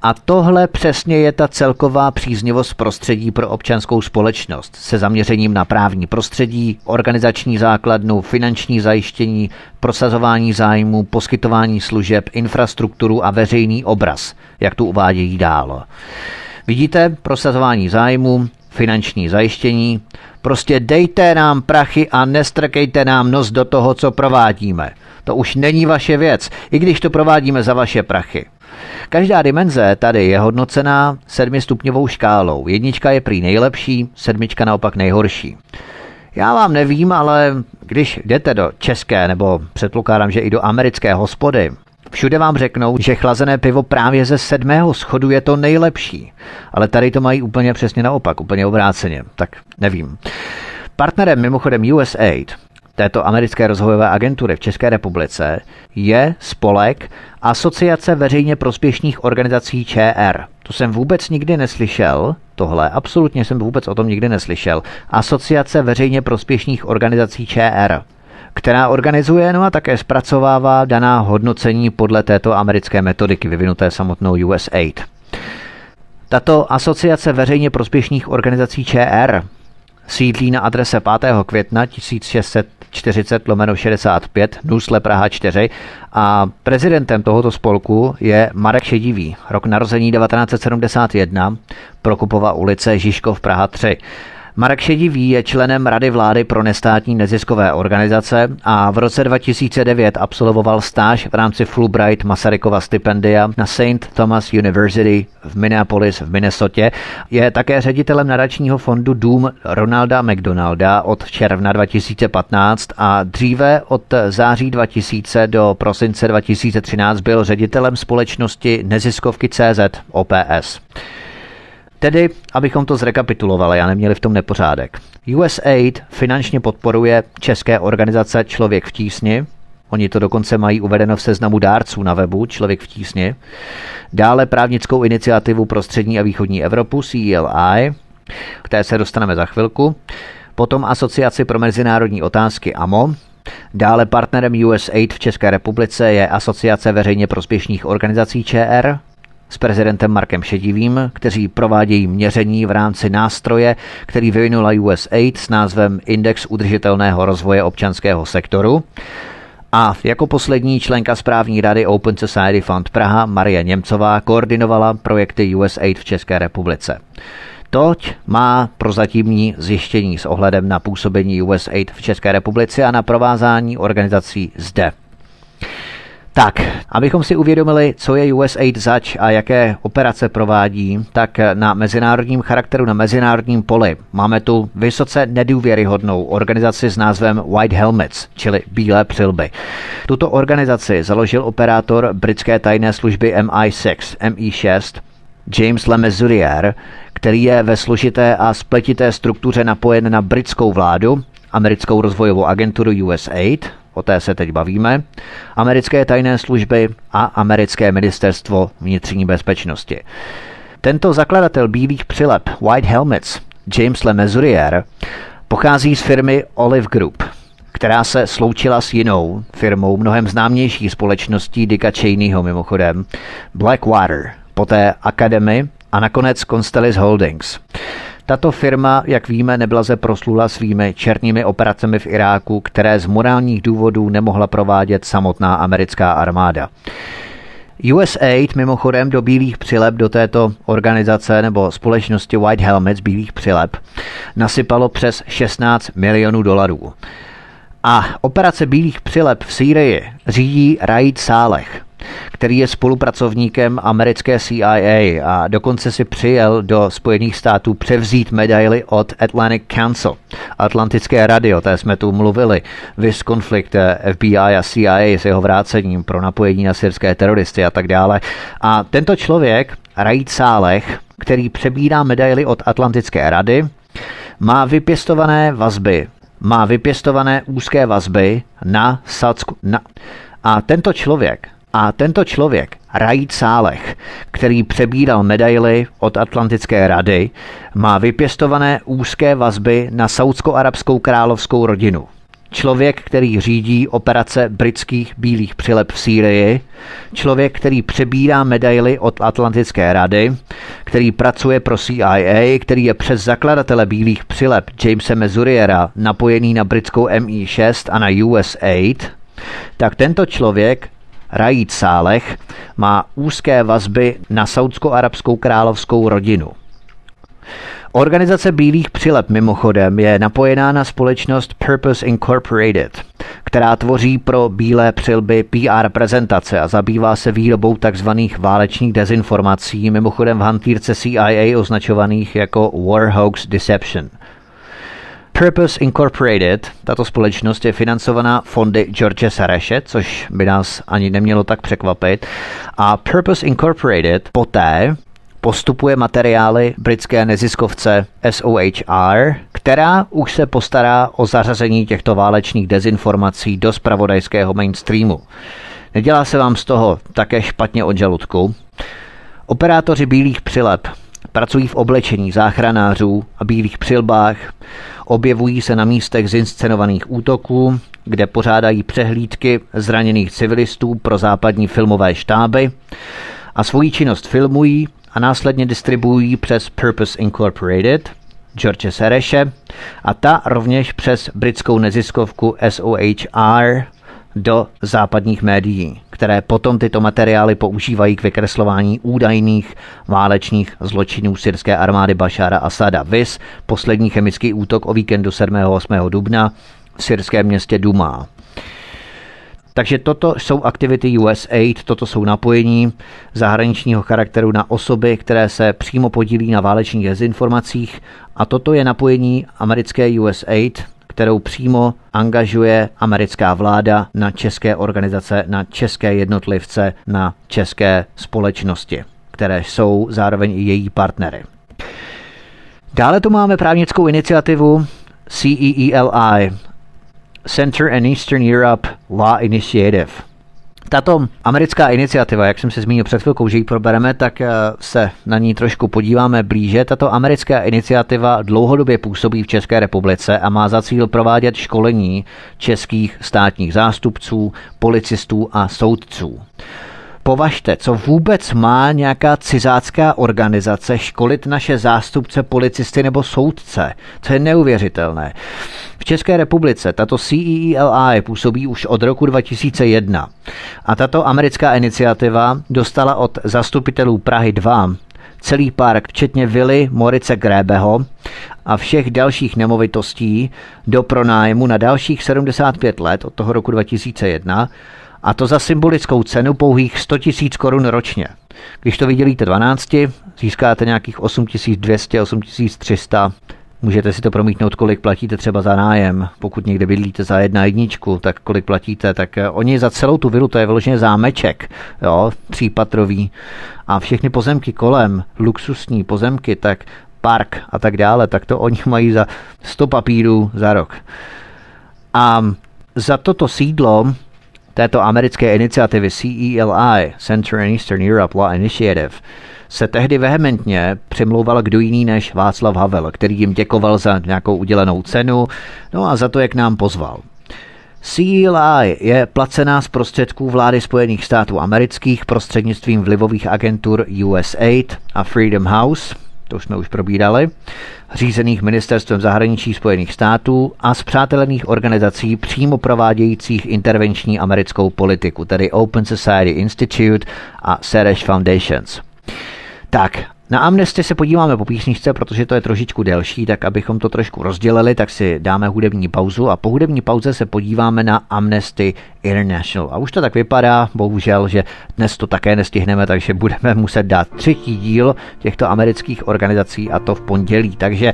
A tohle přesně je ta celková příznivost prostředí pro občanskou společnost se zaměřením na právní prostředí, organizační základnu, finanční zajištění, prosazování zájmu, poskytování služeb, infrastrukturu a veřejný obraz, jak tu uvádějí dál. Vidíte, prosazování zájmu, finanční zajištění. Prostě dejte nám prachy a nestrkejte nám nos do toho, co provádíme. To už není vaše věc, i když to provádíme za vaše prachy. Každá dimenze tady je hodnocená sedmistupňovou škálou. Jednička je prý nejlepší, sedmička naopak nejhorší. Já vám nevím, ale když jdete do české nebo předpokládám, že i do americké hospody, Všude vám řeknou, že chlazené pivo právě ze sedmého schodu je to nejlepší. Ale tady to mají úplně přesně naopak, úplně obráceně. Tak nevím. Partnerem mimochodem USAID, této americké rozvojové agentury v České republice, je spolek Asociace veřejně prospěšných organizací ČR. To jsem vůbec nikdy neslyšel, tohle, absolutně jsem vůbec o tom nikdy neslyšel. Asociace veřejně prospěšných organizací ČR která organizuje no a také zpracovává daná hodnocení podle této americké metodiky vyvinuté samotnou USAID. Tato asociace veřejně prospěšných organizací ČR sídlí na adrese 5. května 1640 lomeno 65 Nusle Praha 4 a prezidentem tohoto spolku je Marek Šedivý, rok narození 1971, Prokupova ulice Žižkov Praha 3. Marek Šedivý je členem Rady vlády pro nestátní neziskové organizace a v roce 2009 absolvoval stáž v rámci Fulbright Masarykova stipendia na St. Thomas University v Minneapolis v Minnesotě. Je také ředitelem nadačního fondu Dům Ronalda McDonalda od června 2015 a dříve od září 2000 do prosince 2013 byl ředitelem společnosti neziskovky CZ OPS. Tedy, abychom to zrekapitulovali a neměli v tom nepořádek. USAID finančně podporuje české organizace Člověk v tísni, Oni to dokonce mají uvedeno v seznamu dárců na webu Člověk v tísni. Dále právnickou iniciativu pro střední a východní Evropu CELI, které se dostaneme za chvilku. Potom Asociaci pro mezinárodní otázky AMO, Dále partnerem USAID v České republice je Asociace veřejně prospěšných organizací ČR, s prezidentem Markem Šedivým, kteří provádějí měření v rámci nástroje, který vyvinula USAID s názvem Index udržitelného rozvoje občanského sektoru. A jako poslední členka správní rady Open Society Fund Praha Marie Němcová koordinovala projekty USAID v České republice. Toť má prozatímní zjištění s ohledem na působení USAID v České republice a na provázání organizací zde. Tak, abychom si uvědomili, co je USAID zač a jaké operace provádí, tak na mezinárodním charakteru, na mezinárodním poli máme tu vysoce nedůvěryhodnou organizaci s názvem White Helmets, čili Bílé přilby. Tuto organizaci založil operátor britské tajné služby MI6, MI6, James Lemezurier, který je ve složité a spletité struktuře napojen na britskou vládu, americkou rozvojovou agenturu USAID, o té se teď bavíme, americké tajné služby a americké ministerstvo vnitřní bezpečnosti. Tento zakladatel bílých přilep White Helmets, James Le Mesurier, pochází z firmy Olive Group, která se sloučila s jinou firmou, mnohem známější společností Dicka Cheneyho mimochodem, Blackwater, poté Academy a nakonec Constellis Holdings. Tato firma, jak víme, neblaze proslula svými černými operacemi v Iráku, které z morálních důvodů nemohla provádět samotná americká armáda. USAID mimochodem do bílých přilep do této organizace nebo společnosti White Helmets bílých přilep nasypalo přes 16 milionů dolarů. A operace bílých přilep v Sýrii řídí Raid Sálech, který je spolupracovníkem americké CIA a dokonce si přijel do Spojených států převzít medaily od Atlantic Council, Atlantické rady, o té jsme tu mluvili, vys konflikt FBI a CIA s jeho vrácením pro napojení na syrské teroristy a tak dále. A tento člověk, Raid Sálech, který přebírá medaily od Atlantické rady, má vypěstované vazby, má vypěstované úzké vazby na Saudsku. Na, a tento člověk, a tento člověk, Raid Sálech, který přebíral medaily od Atlantické rady, má vypěstované úzké vazby na saudsko-arabskou královskou rodinu. Člověk, který řídí operace britských bílých přilep v Sýrii, člověk, který přebírá medaily od Atlantické rady, který pracuje pro CIA, který je přes zakladatele bílých přilep Jamesa Mezuriera napojený na britskou MI6 a na USAID, tak tento člověk Raid Sálech má úzké vazby na saudsko-arabskou královskou rodinu. Organizace Bílých přilep mimochodem je napojená na společnost Purpose Incorporated, která tvoří pro bílé přilby PR prezentace a zabývá se výrobou tzv. válečných dezinformací, mimochodem v hantýrce CIA označovaných jako War Hoax Deception. Purpose Incorporated, tato společnost je financovaná fondy George Sareše, což by nás ani nemělo tak překvapit. A Purpose Incorporated poté postupuje materiály britské neziskovce SOHR, která už se postará o zařazení těchto válečných dezinformací do spravodajského mainstreamu. Nedělá se vám z toho také špatně od žaludku? Operátoři bílých přilep pracují v oblečení záchranářů a bílých přilbách, objevují se na místech zinscenovaných útoků, kde pořádají přehlídky zraněných civilistů pro západní filmové štáby a svoji činnost filmují a následně distribuují přes Purpose Incorporated, George Sereše a ta rovněž přes britskou neziskovku SOHR do západních médií, které potom tyto materiály používají k vykreslování údajných válečných zločinů syrské armády Bašára Asada. Vis poslední chemický útok o víkendu 7. 8. dubna v syrském městě Duma. Takže toto jsou aktivity USAID, toto jsou napojení zahraničního charakteru na osoby, které se přímo podílí na válečných dezinformacích a toto je napojení americké USAID, kterou přímo angažuje americká vláda na české organizace, na české jednotlivce, na české společnosti, které jsou zároveň i její partnery. Dále tu máme právnickou iniciativu CEELI, Center and Eastern Europe Law Initiative. Tato americká iniciativa, jak jsem se zmínil před chvilkou, že ji probereme, tak eh, se na ní trošku podíváme blíže. Tato americká iniciativa dlouhodobě působí v České republice a má za cíl provádět školení českých státních zástupců, policistů a soudců. Považte, co vůbec má nějaká cizácká organizace školit naše zástupce, policisty nebo soudce. To je neuvěřitelné. V České republice tato CEELI působí už od roku 2001 a tato americká iniciativa dostala od zastupitelů Prahy 2 celý park, včetně vily Morice Grébeho a všech dalších nemovitostí do pronájmu na dalších 75 let od toho roku 2001 a to za symbolickou cenu pouhých 100 000 korun ročně. Když to vydělíte 12, získáte nějakých 8200, 8300 Můžete si to promítnout, kolik platíte třeba za nájem. Pokud někde bydlíte za jedna jedničku, tak kolik platíte, tak eh, oni za celou tu vilu, to je vyloženě zámeček, jo, třípatrový. A všechny pozemky kolem, luxusní pozemky, tak park a tak dále, tak to oni mají za 100 papírů za rok. A za toto sídlo této americké iniciativy CELI, Center in Eastern Europe Law Initiative, se tehdy vehementně přimlouval kdo jiný než Václav Havel, který jim děkoval za nějakou udělenou cenu, no a za to, jak nám pozval. CELI je placená z prostředků vlády Spojených států amerických prostřednictvím vlivových agentur USAID a Freedom House, to jsme už probírali, řízených ministerstvem zahraničí Spojených států a zpřátelených organizací přímo provádějících intervenční americkou politiku, tedy Open Society Institute a Sereš Foundations. Tak, Na Amnesty se podíváme po písničce, protože to je trošičku delší, tak abychom to trošku rozdělili, tak si dáme hudební pauzu a po hudební pauze se podíváme na Amnesty International. A už to tak vypadá, bohužel, že dnes to také nestihneme, takže budeme muset dát třetí díl těchto amerických organizací a to v pondělí. Takže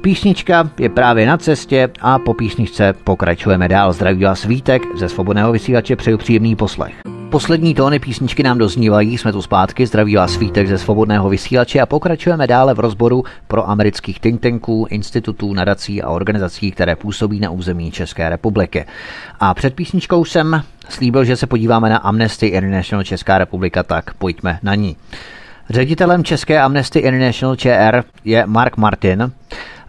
písnička je právě na cestě a po písničce pokračujeme dál. Zdraví vás Vítek ze Svobodného vysílače, přeju příjemný poslech. Poslední tóny písničky nám doznívají, jsme tu zpátky, zdraví vás svítek ze svobodného vysílače a pokračujeme dále v rozboru pro amerických think tanků, institutů, nadací a organizací, které působí na území České republiky. A před písničkou jsem slíbil, že se podíváme na Amnesty International Česká republika, tak pojďme na ní. Ředitelem České Amnesty International ČR je Mark Martin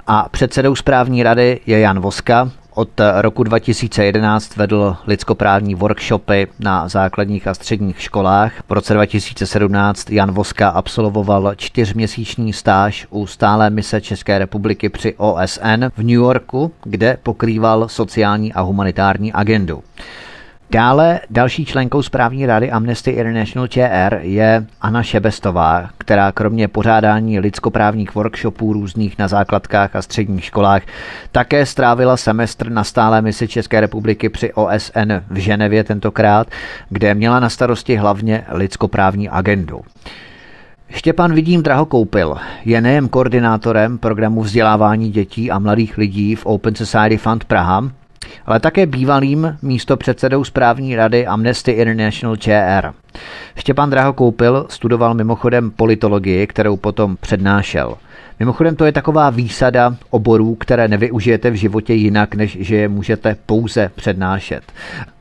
a předsedou správní rady je Jan Voska, od roku 2011 vedl lidskoprávní workshopy na základních a středních školách. V roce 2017 Jan Voska absolvoval čtyřměsíční stáž u stálé mise České republiky při OSN v New Yorku, kde pokrýval sociální a humanitární agendu. Dále další členkou správní rady Amnesty International ČR je Anna Šebestová, která kromě pořádání lidskoprávních workshopů různých na základkách a středních školách také strávila semestr na stále misi České republiky při OSN v Ženevě tentokrát, kde měla na starosti hlavně lidskoprávní agendu. Štěpán Vidím Drahokoupil je nejen koordinátorem programu vzdělávání dětí a mladých lidí v Open Society Fund Praha, ale také bývalým místopředsedou správní rady Amnesty International ČR. Štěpán Draho Koupil studoval mimochodem politologii, kterou potom přednášel. Mimochodem to je taková výsada oborů, které nevyužijete v životě jinak, než že je můžete pouze přednášet.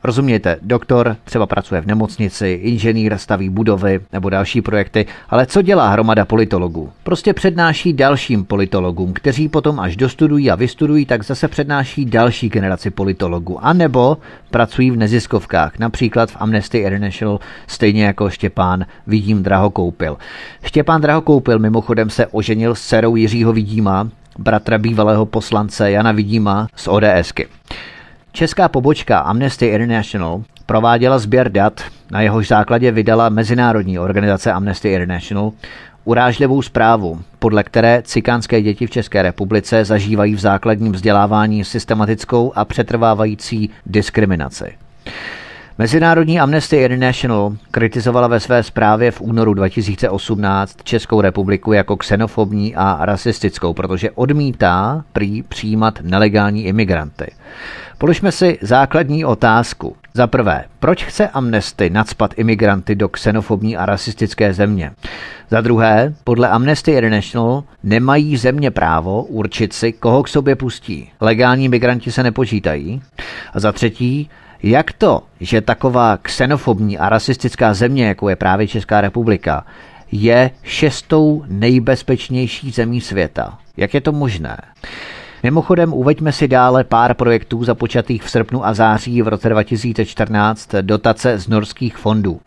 Rozumějte, doktor třeba pracuje v nemocnici, inženýr staví budovy nebo další projekty, ale co dělá hromada politologů? Prostě přednáší dalším politologům, kteří potom až dostudují a vystudují, tak zase přednáší další generaci politologů. A nebo pracují v neziskovkách, například v Amnesty International, stejně jako Štěpán Vidím Drahokoupil. Štěpán Drahokoupil mimochodem se oženil s dcerou Jiřího Vidíma, bratra bývalého poslance Jana Vidíma z ODSky. Česká pobočka Amnesty International prováděla sběr dat, na jehož základě vydala mezinárodní organizace Amnesty International urážlivou zprávu, podle které cikánské děti v České republice zažívají v základním vzdělávání systematickou a přetrvávající diskriminaci. Mezinárodní Amnesty International kritizovala ve své zprávě v únoru 2018 Českou republiku jako xenofobní a rasistickou, protože odmítá prý přijímat nelegální imigranty. Položme si základní otázku. Za prvé, proč chce Amnesty nadspat imigranty do xenofobní a rasistické země? Za druhé, podle Amnesty International nemají země právo určit si, koho k sobě pustí. Legální migranti se nepočítají. A za třetí, jak to, že taková xenofobní a rasistická země, jako je právě Česká republika, je šestou nejbezpečnější zemí světa? Jak je to možné? Mimochodem uveďme si dále pár projektů započatých v srpnu a září v roce 2014 dotace z norských fondů.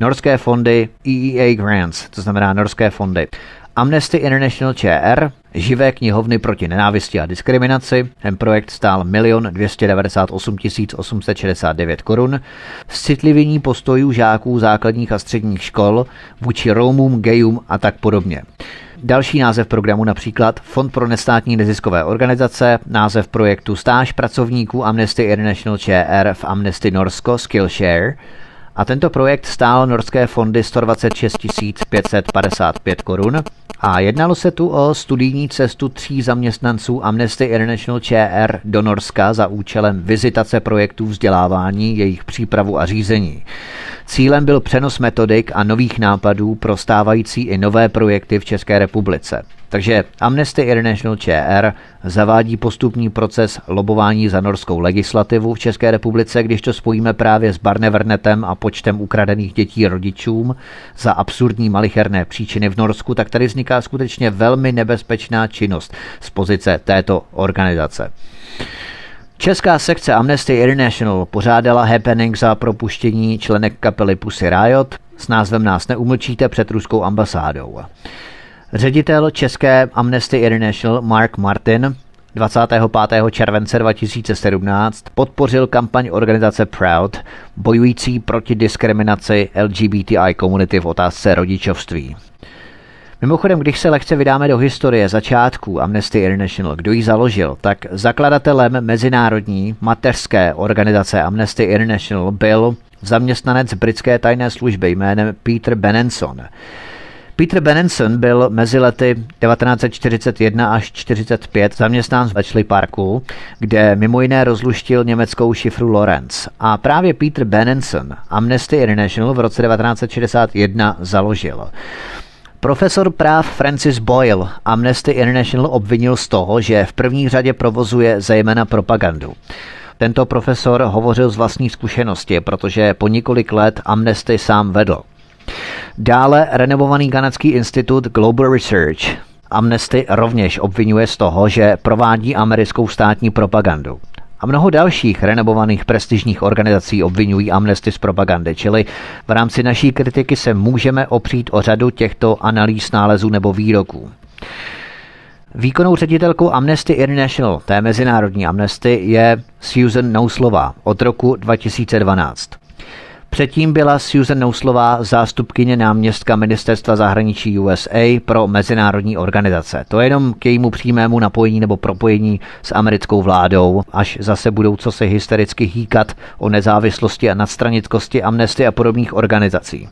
Norské fondy EEA Grants, to znamená norské fondy. Amnesty International ČR, živé knihovny proti nenávisti a diskriminaci. Ten projekt stál 1 298 869 korun. Citlivění postojů žáků základních a středních škol vůči Romům, gejům a tak podobně. Další název programu například Fond pro nestátní neziskové organizace, název projektu Stáž pracovníků Amnesty International ČR v Amnesty Norsko Skillshare, a tento projekt stál norské fondy 126 555 korun a jednalo se tu o studijní cestu tří zaměstnanců Amnesty International ČR do Norska za účelem vizitace projektů vzdělávání, jejich přípravu a řízení. Cílem byl přenos metodik a nových nápadů pro stávající i nové projekty v České republice. Takže Amnesty International ČR zavádí postupný proces lobování za norskou legislativu v České republice, když to spojíme právě s Barnevernetem a počtem ukradených dětí rodičům za absurdní malicherné příčiny v Norsku, tak tady vzniká skutečně velmi nebezpečná činnost z pozice této organizace. Česká sekce Amnesty International pořádala happening za propuštění členek kapely Pussy Riot s názvem Nás neumlčíte před ruskou ambasádou. Ředitel České Amnesty International Mark Martin 25. července 2017 podpořil kampaň organizace Proud, bojující proti diskriminaci LGBTI komunity v otázce rodičovství. Mimochodem, když se lehce vydáme do historie začátků Amnesty International, kdo ji založil, tak zakladatelem mezinárodní mateřské organizace Amnesty International byl zaměstnanec britské tajné služby jménem Peter Benenson. Peter Benenson byl mezi lety 1941 až 1945 zaměstnán v Bletchley Parku, kde mimo jiné rozluštil německou šifru Lorenz. A právě Peter Benenson Amnesty International v roce 1961 založil. Profesor práv Francis Boyle Amnesty International obvinil z toho, že v první řadě provozuje zejména propagandu. Tento profesor hovořil z vlastní zkušenosti, protože po několik let Amnesty sám vedl. Dále renovovaný kanadský institut Global Research Amnesty rovněž obvinuje z toho, že provádí americkou státní propagandu. A mnoho dalších renovovaných prestižních organizací obvinují Amnesty z propagandy, čili v rámci naší kritiky se můžeme opřít o řadu těchto analýz, nálezů nebo výroků. Výkonnou ředitelkou Amnesty International, té mezinárodní Amnesty, je Susan Nouslova od roku 2012. Předtím byla Susan Nouslová zástupkyně náměstka ministerstva zahraničí USA pro mezinárodní organizace. To je jenom k jejímu přímému napojení nebo propojení s americkou vládou, až zase budou co se hystericky hýkat o nezávislosti a nadstranickosti Amnesty a podobných organizací.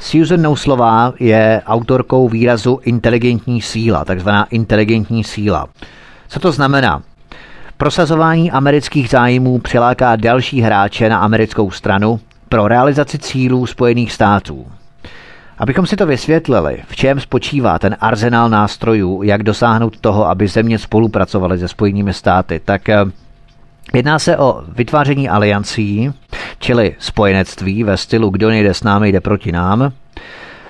Susan Nouslová je autorkou výrazu inteligentní síla, takzvaná inteligentní síla. Co to znamená? Prosazování amerických zájmů přiláká další hráče na americkou stranu, pro realizaci cílů Spojených států. Abychom si to vysvětlili, v čem spočívá ten arzenál nástrojů, jak dosáhnout toho, aby země spolupracovaly se Spojenými státy, tak eh, jedná se o vytváření aliancí, čili spojenectví ve stylu kdo nejde s námi, jde proti nám,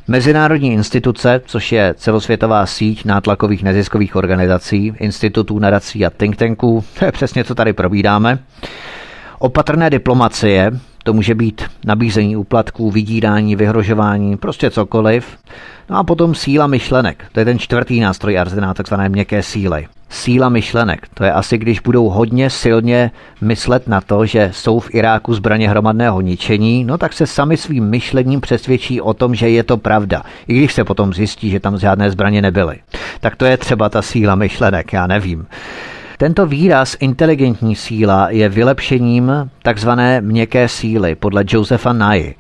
Mezinárodní instituce, což je celosvětová síť nátlakových neziskových organizací, institutů, nadací a think tanků, to je přesně, co tady probídáme. Opatrné diplomacie, to může být nabízení úplatků, vydírání, vyhrožování, prostě cokoliv. No a potom síla myšlenek. To je ten čtvrtý nástroj arzená, takzvané měkké síly. Síla myšlenek. To je asi, když budou hodně silně myslet na to, že jsou v Iráku zbraně hromadného ničení, no tak se sami svým myšlením přesvědčí o tom, že je to pravda. I když se potom zjistí, že tam žádné zbraně nebyly. Tak to je třeba ta síla myšlenek, já nevím. Tento výraz inteligentní síla je vylepšením takzvané měkké síly podle Josefa Nye.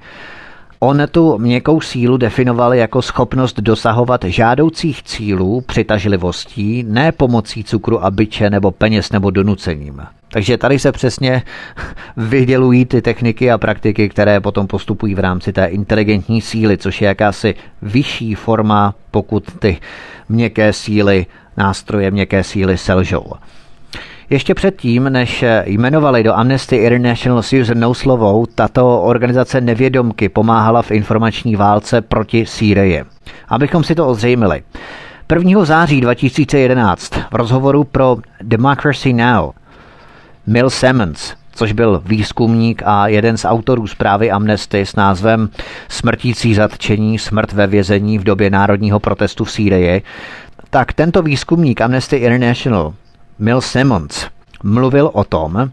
On tu měkkou sílu definoval jako schopnost dosahovat žádoucích cílů přitažlivostí, ne pomocí cukru a byče nebo peněz nebo donucením. Takže tady se přesně vydělují ty techniky a praktiky, které potom postupují v rámci té inteligentní síly, což je jakási vyšší forma, pokud ty měkké síly, nástroje měkké síly selžou. Ještě předtím, než jmenovali do Amnesty International Susan Nouslovou, tato organizace nevědomky pomáhala v informační válce proti Sýrii. Abychom si to ozřejmili. 1. září 2011 v rozhovoru pro Democracy Now! Mill Simmons, což byl výzkumník a jeden z autorů zprávy Amnesty s názvem Smrtící zatčení, smrt ve vězení v době národního protestu v Sýrii, tak tento výzkumník Amnesty International Mil Simmons mluvil o tom,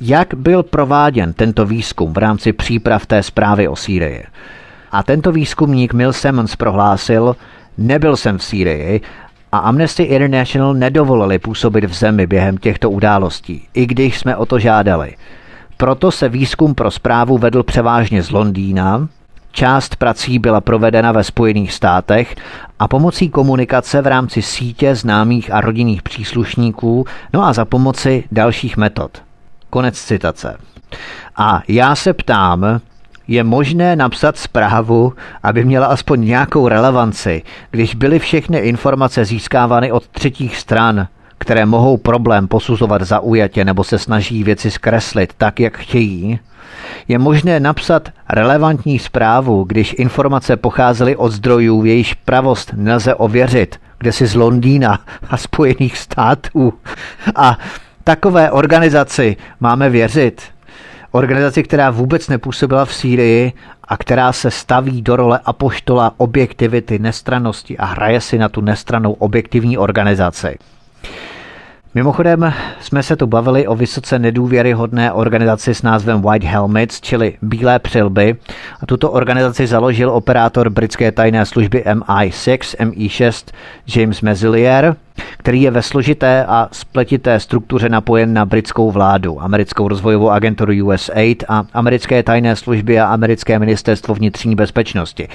jak byl prováděn tento výzkum v rámci příprav té zprávy o Sýrii. A tento výzkumník Mil Simmons prohlásil, nebyl jsem v Sýrii a Amnesty International nedovolili působit v zemi během těchto událostí, i když jsme o to žádali. Proto se výzkum pro zprávu vedl převážně z Londýna, Část prací byla provedena ve Spojených státech a pomocí komunikace v rámci sítě známých a rodinných příslušníků, no a za pomoci dalších metod. Konec citace. A já se ptám, je možné napsat zprávu, aby měla aspoň nějakou relevanci, když byly všechny informace získávány od třetích stran, které mohou problém posuzovat zaujatě nebo se snaží věci zkreslit tak, jak chtějí? Je možné napsat relevantní zprávu, když informace pocházely od zdrojů, jejíž pravost nelze ověřit, kde si z Londýna a Spojených států. A takové organizaci máme věřit. Organizaci, která vůbec nepůsobila v Sýrii a která se staví do role apoštola objektivity, nestranosti a hraje si na tu nestranou objektivní organizaci. Mimochodem jsme se tu bavili o vysoce nedůvěryhodné organizaci s názvem White Helmets, čili Bílé přilby. A tuto organizaci založil operátor britské tajné služby MI6, MI6 James Mesilier, který je ve složité a spletité struktuře napojen na britskou vládu, americkou rozvojovou agenturu USAID a americké tajné služby a americké ministerstvo vnitřní bezpečnosti.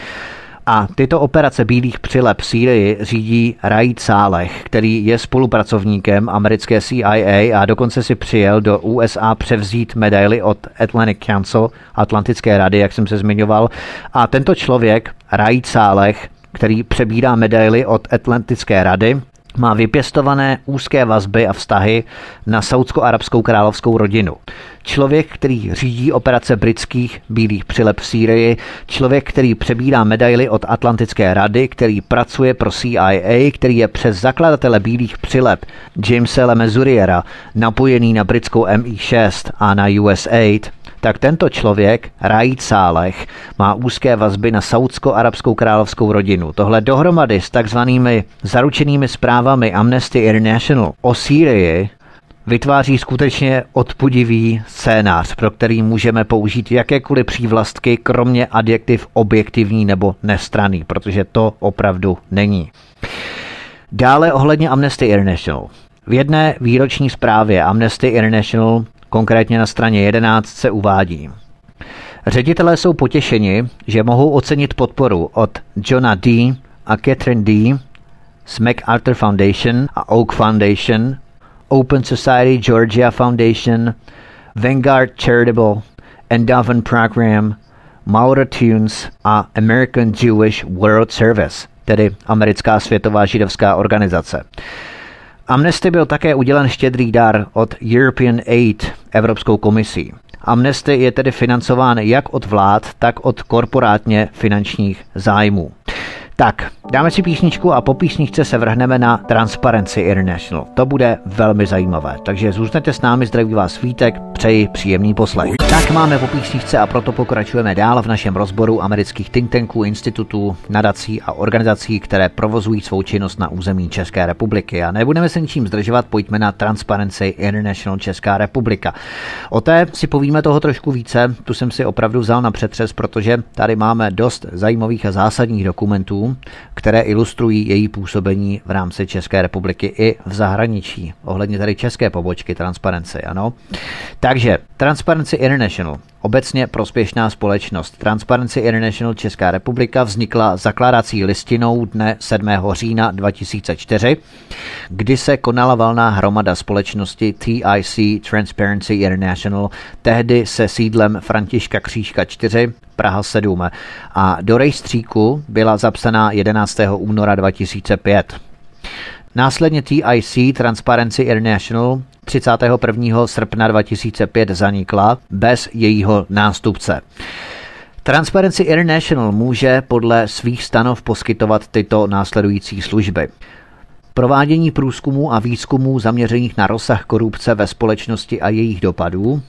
A tyto operace bílých přilep Sýrii řídí Raid Sálech, který je spolupracovníkem americké CIA a dokonce si přijel do USA převzít medaily od Atlantic Council, Atlantické rady, jak jsem se zmiňoval. A tento člověk, Raid Sálech, který přebírá medaily od Atlantické rady, má vypěstované úzké vazby a vztahy na saudsko-arabskou královskou rodinu. Člověk, který řídí operace britských bílých přilep v Sýrii, člověk, který přebírá medaily od Atlantické rady, který pracuje pro CIA, který je přes zakladatele bílých přilep Jamesa Lemezuriera napojený na britskou MI6 a na USAID, tak tento člověk, Raid Sálech, má úzké vazby na saudsko-arabskou královskou rodinu. Tohle dohromady s takzvanými zaručenými zprávami Amnesty International o Sýrii vytváří skutečně odpudivý scénář, pro který můžeme použít jakékoliv přívlastky, kromě adjektiv objektivní nebo nestraný, protože to opravdu není. Dále ohledně Amnesty International. V jedné výroční zprávě Amnesty International Konkrétně na straně 11 se uvádí. Ředitelé jsou potěšeni, že mohou ocenit podporu od Johna D. a Catherine D. z MacArthur Foundation a Oak Foundation, Open Society Georgia Foundation, Vanguard Charitable, Endowment Program, Maura Tunes a American Jewish World Service, tedy americká světová židovská organizace. Amnesty byl také udělen štědrý dar od European Aid, Evropskou komisí. Amnesty je tedy financován jak od vlád, tak od korporátně finančních zájmů. Tak, dáme si písničku a po písničce se vrhneme na Transparency International. To bude velmi zajímavé, takže zůstaňte s námi, zdraví vás Vítek, přeji příjemný poslech. Tak máme po písničce a proto pokračujeme dál v našem rozboru amerických think tanků, institutů, nadací a organizací, které provozují svou činnost na území České republiky. A nebudeme se ničím zdržovat, pojďme na Transparency International Česká republika. O té si povíme toho trošku více, tu jsem si opravdu vzal na přetřes, protože tady máme dost zajímavých a zásadních dokumentů, které ilustrují její působení v rámci České republiky i v zahraničí, ohledně tady české pobočky Transparency, ano. Takže Transparency International, obecně prospěšná společnost. Transparency International Česká republika vznikla zakládací listinou dne 7. října 2004, kdy se konala valná hromada společnosti TIC Transparency International, tehdy se sídlem Františka Křížka 4 Praha 7 a do rejstříku byla zapsaná 11. února 2005. Následně TIC Transparency International 31. srpna 2005 zanikla bez jejího nástupce. Transparency International může podle svých stanov poskytovat tyto následující služby. Provádění průzkumů a výzkumů zaměřených na rozsah korupce ve společnosti a jejich dopadů,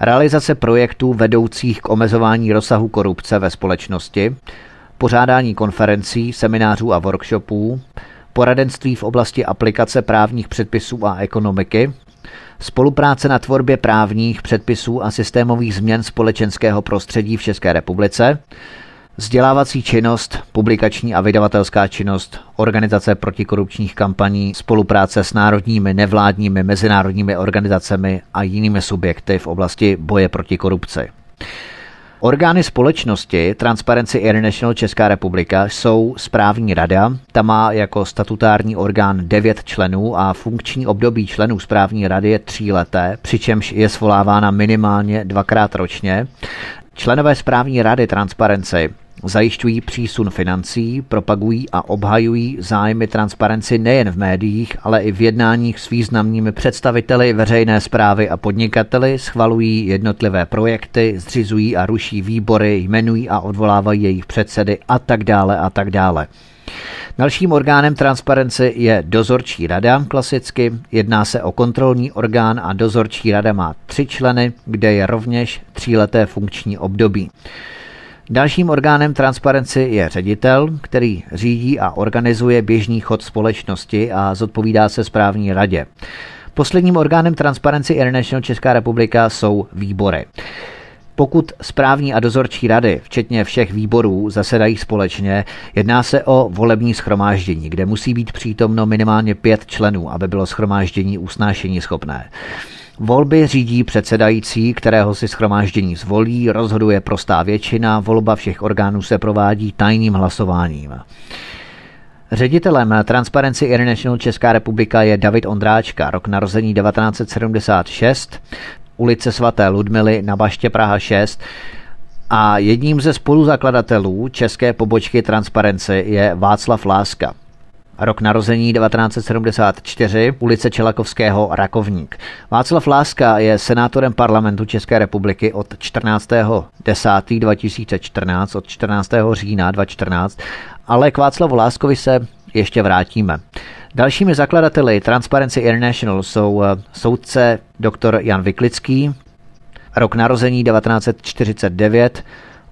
realizace projektů vedoucích k omezování rozsahu korupce ve společnosti, pořádání konferencí, seminářů a workshopů, poradenství v oblasti aplikace právních předpisů a ekonomiky, spolupráce na tvorbě právních předpisů a systémových změn společenského prostředí v České republice, Vzdělávací činnost, publikační a vydavatelská činnost, organizace protikorupčních kampaní, spolupráce s národními, nevládními, mezinárodními organizacemi a jinými subjekty v oblasti boje proti korupci. Orgány společnosti Transparency International Česká republika jsou správní rada, ta má jako statutární orgán 9 členů a funkční období členů správní rady je tříleté, přičemž je svolávána minimálně dvakrát ročně. Členové správní rady Transparency Zajišťují přísun financí, propagují a obhajují zájmy transparenci nejen v médiích, ale i v jednáních s významnými představiteli veřejné zprávy a podnikateli, schvalují jednotlivé projekty, zřizují a ruší výbory, jmenují a odvolávají jejich předsedy a tak dále a tak dále. Dalším orgánem transparenci je dozorčí rada klasicky. Jedná se o kontrolní orgán a dozorčí rada má tři členy, kde je rovněž tříleté funkční období. Dalším orgánem transparenci je ředitel, který řídí a organizuje běžný chod společnosti a zodpovídá se správní radě. Posledním orgánem Transparency International Česká republika jsou výbory. Pokud správní a dozorčí rady, včetně všech výborů, zasedají společně, jedná se o volební schromáždění, kde musí být přítomno minimálně pět členů, aby bylo schromáždění usnášení schopné. Volby řídí předsedající, kterého si schromáždění zvolí, rozhoduje prostá většina, volba všech orgánů se provádí tajným hlasováním. Ředitelem Transparency International Česká republika je David Ondráčka, rok narození 1976, ulice svaté Ludmily na Baště Praha 6. A jedním ze spoluzakladatelů české pobočky Transparency je Václav Láska. Rok narození 1974, ulice Čelakovského Rakovník. Václav Láska je senátorem parlamentu České republiky od 14.10.2014, od 14. října 2014, ale k Václavu Láskovi se ještě vrátíme. Dalšími zakladateli Transparency International jsou eh, soudce dr. Jan Vyklický, rok narození 1949,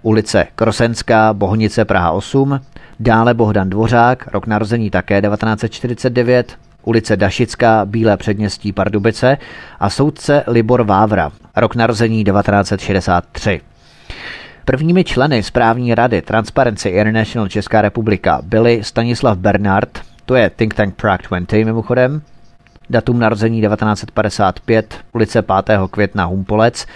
ulice Krosenská, Bohnice, Praha 8, dále Bohdan Dvořák, rok narození také 1949, ulice Dašická, Bílé předměstí Pardubice a soudce Libor Vávra, rok narození 1963. Prvními členy správní rady Transparency International Česká republika byli Stanislav Bernard, to je Think Tank Prague 20 mimochodem, datum narození 1955, ulice 5. května Humpolec,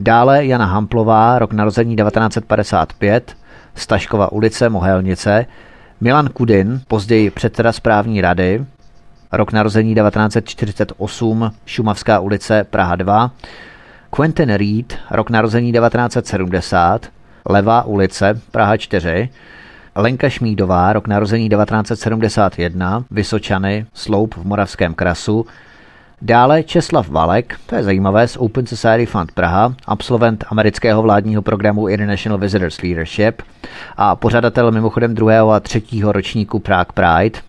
dále Jana Hamplová, rok narození 1955, Staškova ulice Mohelnice, Milan Kudin, později předseda správní rady, rok narození 1948, Šumavská ulice Praha 2, Quentin Reed, rok narození 1970, Levá ulice, Praha 4, Lenka Šmídová, rok narození 1971, Vysočany, Sloup v Moravském krasu, Dále Česlav Valek, to je zajímavé, z Open Society Fund Praha, absolvent amerického vládního programu International Visitors Leadership a pořadatel mimochodem druhého a třetího ročníku Prague Pride.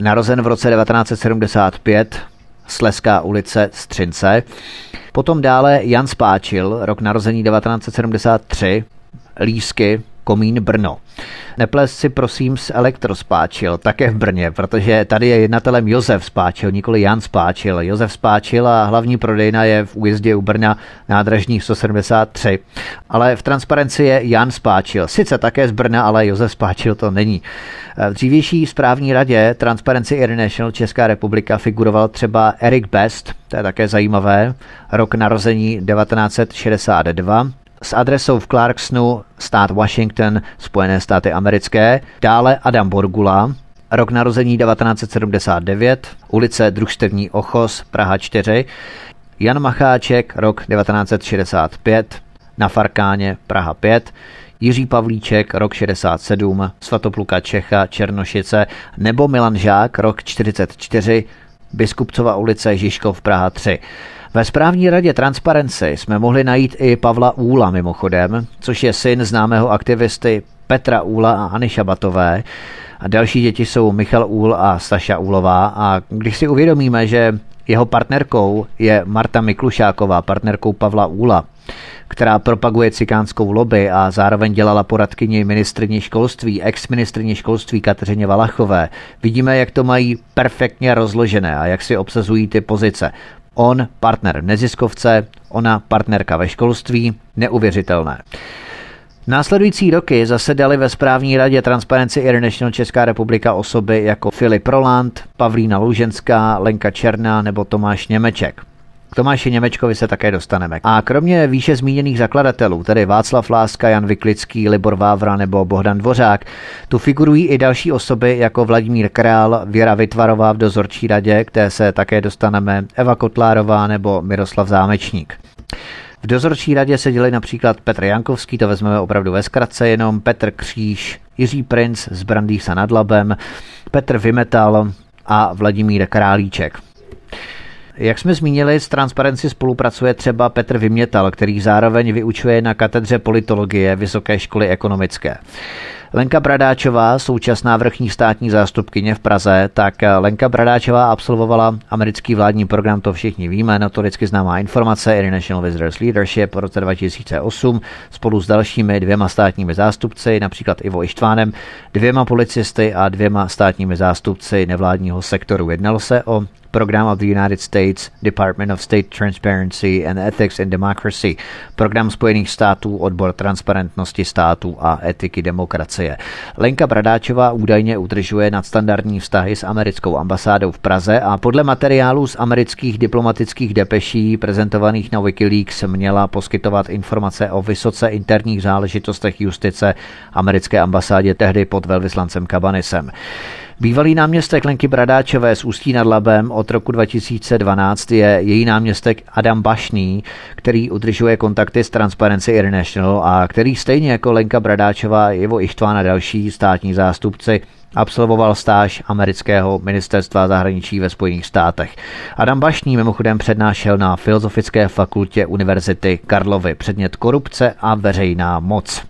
Narozen v roce 1975, Sleská ulice Střince. Potom dále Jan Spáčil, rok narození 1973, Lísky, Komín Brno. Neples si prosím s Elektrospáčil, také v Brně, protože tady je jednatelem Josef Spáčil, nikoli Jan Spáčil. Josef Spáčil a hlavní prodejna je v újezdě u Brna nádražní 173. Ale v transparenci je Jan Spáčil. Sice také z Brna, ale Josef Spáčil to není. V dřívější správní radě Transparency International Česká republika figuroval třeba Eric Best, to je také zajímavé, rok narození 1962, s adresou v Clarksonu, stát Washington, Spojené státy americké. Dále Adam Borgula, rok narození 1979, ulice Družstevní Ochos, Praha 4. Jan Macháček, rok 1965, na Farkáně, Praha 5. Jiří Pavlíček, rok 67, Svatopluka Čecha, Černošice, nebo Milan Žák, rok 44, Biskupcova ulice, Žižkov, Praha 3. Ve správní radě Transparency jsme mohli najít i Pavla Úla mimochodem, což je syn známého aktivisty Petra Úla a Anny Šabatové. A další děti jsou Michal Úl a Staša Úlová. A když si uvědomíme, že jeho partnerkou je Marta Miklušáková, partnerkou Pavla Úla, která propaguje cikánskou lobby a zároveň dělala poradkyni ministrně školství, ex-ministrně školství Kateřině Valachové. Vidíme, jak to mají perfektně rozložené a jak si obsazují ty pozice. On partner neziskovce, ona partnerka ve školství, neuvěřitelné. Následující roky zasedali ve správní radě Transparency International Česká republika osoby jako Filip Roland, Pavlína Luženská, Lenka Černá nebo Tomáš Němeček. Tomáši Němečkovi se také dostaneme. A kromě výše zmíněných zakladatelů, tedy Václav Láska, Jan Vyklický, Libor Vávra nebo Bohdan Dvořák, tu figurují i další osoby jako Vladimír Král, Věra Vytvarová v dozorčí radě, které se také dostaneme, Eva Kotlárová nebo Miroslav Zámečník. V dozorčí radě seděli například Petr Jankovský, to vezmeme opravdu ve zkratce, jenom Petr Kříž, Jiří Princ z Brandýsa nad Labem, Petr Vymetal a Vladimír Králíček. Jak jsme zmínili, s Transparency spolupracuje třeba Petr Vymětal, který zároveň vyučuje na katedře politologie Vysoké školy ekonomické. Lenka Bradáčová, současná vrchní státní zástupkyně v Praze, tak Lenka Bradáčová absolvovala americký vládní program, to všichni víme, notoricky známá informace International Visitors Leadership v roce 2008 spolu s dalšími dvěma státními zástupci, například Ivo Ištvánem, dvěma policisty a dvěma státními zástupci nevládního sektoru. Jednalo se o program of the United States Department of State Transparency and Ethics in Democracy, program Spojených států, odbor transparentnosti států a etiky demokracie. Lenka Bradáčová údajně udržuje nadstandardní vztahy s americkou ambasádou v Praze a podle materiálů z amerických diplomatických depeší prezentovaných na Wikileaks měla poskytovat informace o vysoce interních záležitostech justice americké ambasádě tehdy pod velvyslancem Kabanisem. Bývalý náměstek Lenky Bradáčové z Ústí nad Labem od roku 2012 je její náměstek Adam Bašný, který udržuje kontakty s Transparency International a který stejně jako Lenka Bradáčová, Ivo Ištván a další státní zástupci Absolvoval stáž amerického ministerstva zahraničí ve Spojených státech. Adam Bašný mimochodem přednášel na Filozofické fakultě Univerzity Karlovy předmět korupce a veřejná moc.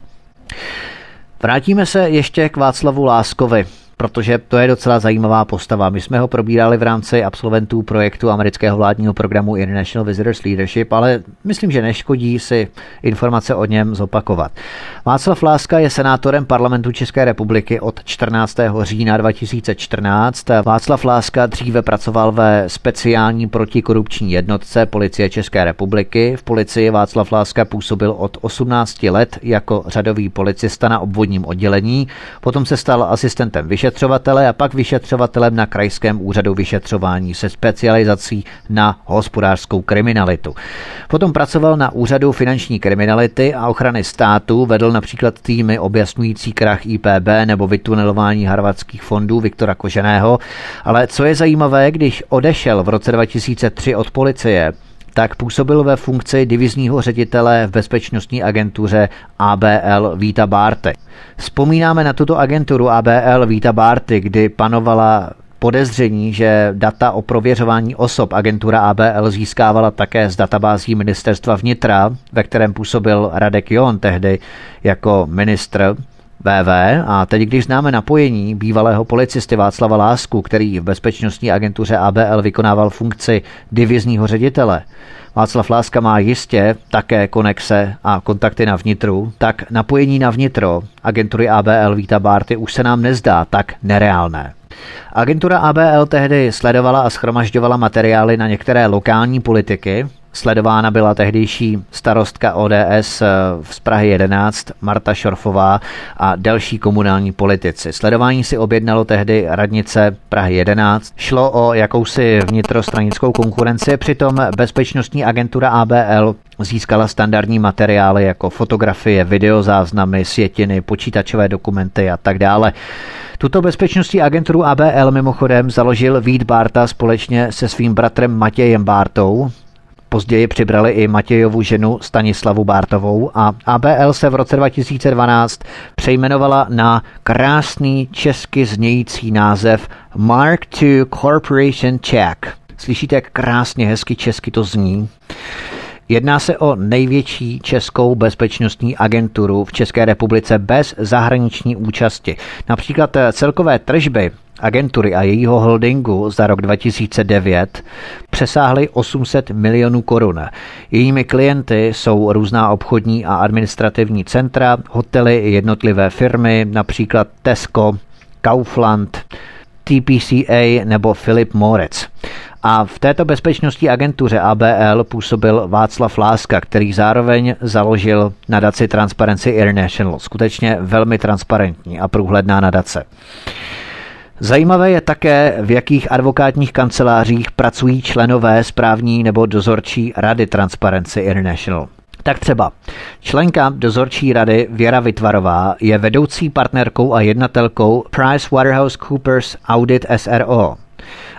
Vrátíme se ještě k Václavu Láskovi protože to je docela zajímavá postava. My jsme ho probírali v rámci absolventů projektu amerického vládního programu International Visitors Leadership, ale myslím, že neškodí si informace o něm zopakovat. Václav Láska je senátorem parlamentu České republiky od 14. října 2014. Václav Láska dříve pracoval ve speciální protikorupční jednotce policie České republiky. V policii Václav Láska působil od 18 let jako řadový policista na obvodním oddělení, potom se stal asistentem vyšetřování vyšetřovatele a pak vyšetřovatelem na Krajském úřadu vyšetřování se specializací na hospodářskou kriminalitu. Potom pracoval na úřadu finanční kriminality a ochrany státu, vedl například týmy objasňující krach IPB nebo vytunelování harvardských fondů Viktora Koženého. Ale co je zajímavé, když odešel v roce 2003 od policie, tak působil ve funkci divizního ředitele v bezpečnostní agentuře ABL Víta Bárty. Vzpomínáme na tuto agenturu ABL Víta Bárty, kdy panovala podezření, že data o prověřování osob agentura ABL získávala také z databází ministerstva vnitra, ve kterém působil Radek Jon tehdy jako ministr VV a teď, když známe napojení bývalého policisty Václava Lásku, který v bezpečnostní agentuře ABL vykonával funkci divizního ředitele, Václav Láska má jistě také konexe a kontakty na vnitru, tak napojení na vnitro agentury ABL Víta Bárty už se nám nezdá tak nereálné. Agentura ABL tehdy sledovala a schromažďovala materiály na některé lokální politiky, Sledována byla tehdejší starostka ODS eh, z Prahy 11 Marta Šorfová a další komunální politici. Sledování si objednalo tehdy radnice Prahy 11. Šlo o jakousi vnitrostranickou konkurenci, přitom bezpečnostní agentura ABL získala standardní materiály jako fotografie, videozáznamy, sjetiny, počítačové dokumenty a tak dále. Tuto bezpečnostní agenturu ABL mimochodem založil Vít Bárta společně se svým bratrem Matějem Bártou. Později přibrali i Matějovu ženu Stanislavu Bártovou a ABL se v roce 2012 přejmenovala na krásný česky znějící název Mark II Corporation Czech. Slyšíte, jak krásně hezky česky to zní? Jedná se o největší českou bezpečnostní agenturu v České republice bez zahraniční účasti. Například celkové tržby agentury a jejího holdingu za rok 2009 přesáhly 800 milionů korun. Jejími klienty jsou různá obchodní a administrativní centra, hotely, jednotlivé firmy, například Tesco, Kaufland, TPCA nebo Philip Morris. A v této bezpečnostní agentuře ABL působil Václav Láska, který zároveň založil nadaci Transparency International. Skutečně velmi transparentní a průhledná nadace. Zajímavé je také, v jakých advokátních kancelářích pracují členové správní nebo dozorčí rady Transparency International. Tak třeba členka dozorčí rady Věra Vytvarová je vedoucí partnerkou a jednatelkou PricewaterhouseCoopers Audit SRO.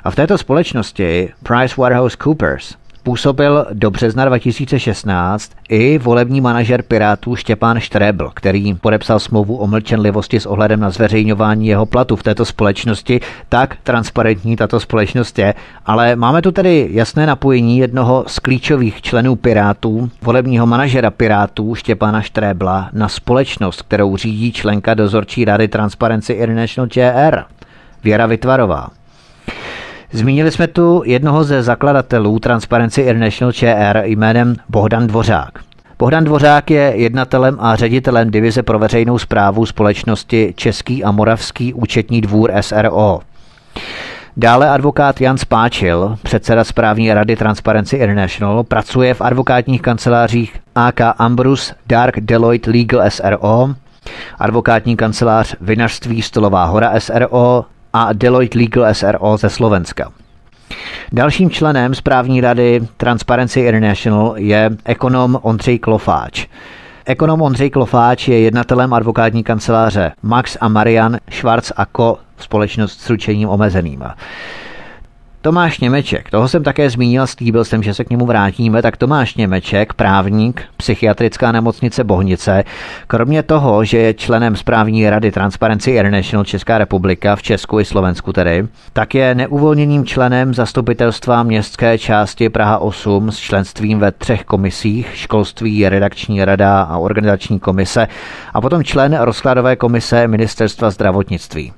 A v této společnosti PricewaterhouseCoopers působil do března 2016 i volební manažer Pirátů Štěpán Štrebl, který podepsal smlouvu o mlčenlivosti s ohledem na zveřejňování jeho platu v této společnosti. Tak transparentní tato společnost je, ale máme tu tedy jasné napojení jednoho z klíčových členů Pirátů, volebního manažera Pirátů Štěpána Štrebla na společnost, kterou řídí členka dozorčí rady Transparency International ČR, Věra Vytvarová. Zmínili jsme tu jednoho ze zakladatelů Transparency International ČR jménem Bohdan Dvořák. Bohdan Dvořák je jednatelem a ředitelem divize pro veřejnou zprávu společnosti Český a Moravský účetní dvůr SRO. Dále advokát Jan Spáčil, předseda správní rady Transparency International, pracuje v advokátních kancelářích AK Ambrus Dark Deloitte Legal SRO, advokátní kancelář Vinařství Stolová hora SRO a Deloitte Legal SRO ze Slovenska. Dalším členem správní rady Transparency International je ekonom Ondřej Klofáč. Ekonom Ondřej Klofáč je jednatelem advokátní kanceláře Max a Marian Schwarz a Co. společnost s ručením omezeným. Tomáš Němeček, toho jsem také zmínil, slíbil jsem, že se k němu vrátíme, tak Tomáš Němeček, právník, psychiatrická nemocnice Bohnice, kromě toho, že je členem správní rady Transparency International Česká republika v Česku i Slovensku tedy, tak je neuvolněným členem zastupitelstva městské části Praha 8 s členstvím ve třech komisích, školství, redakční rada a organizační komise a potom člen rozkladové komise Ministerstva zdravotnictví.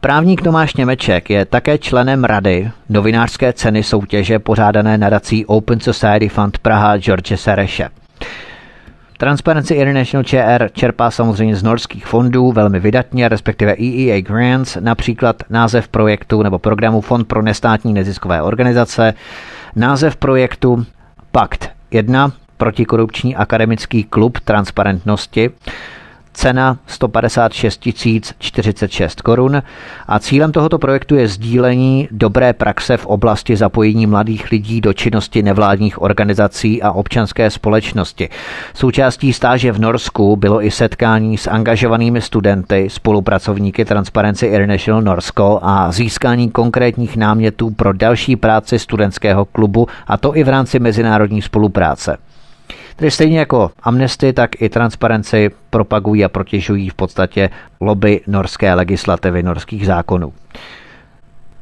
Právník Tomáš Němeček je také členem rady novinářské ceny soutěže pořádané nadací Open Society Fund Praha George Sereše. Transparency International ČR čerpá samozřejmě z norských fondů velmi vydatně, respektive EEA Grants, například název projektu nebo programu Fond pro nestátní neziskové organizace, název projektu Pakt 1, protikorupční akademický klub transparentnosti, cena 156 046 korun a cílem tohoto projektu je sdílení dobré praxe v oblasti zapojení mladých lidí do činnosti nevládních organizací a občanské společnosti. Součástí stáže v Norsku bylo i setkání s angažovanými studenty, spolupracovníky Transparency International Norsko a získání konkrétních námětů pro další práci studentského klubu a to i v rámci mezinárodní spolupráce. Tedy stejně jako Amnesty, tak i Transparency propagují a protěžují v podstatě lobby norské legislativy, norských zákonů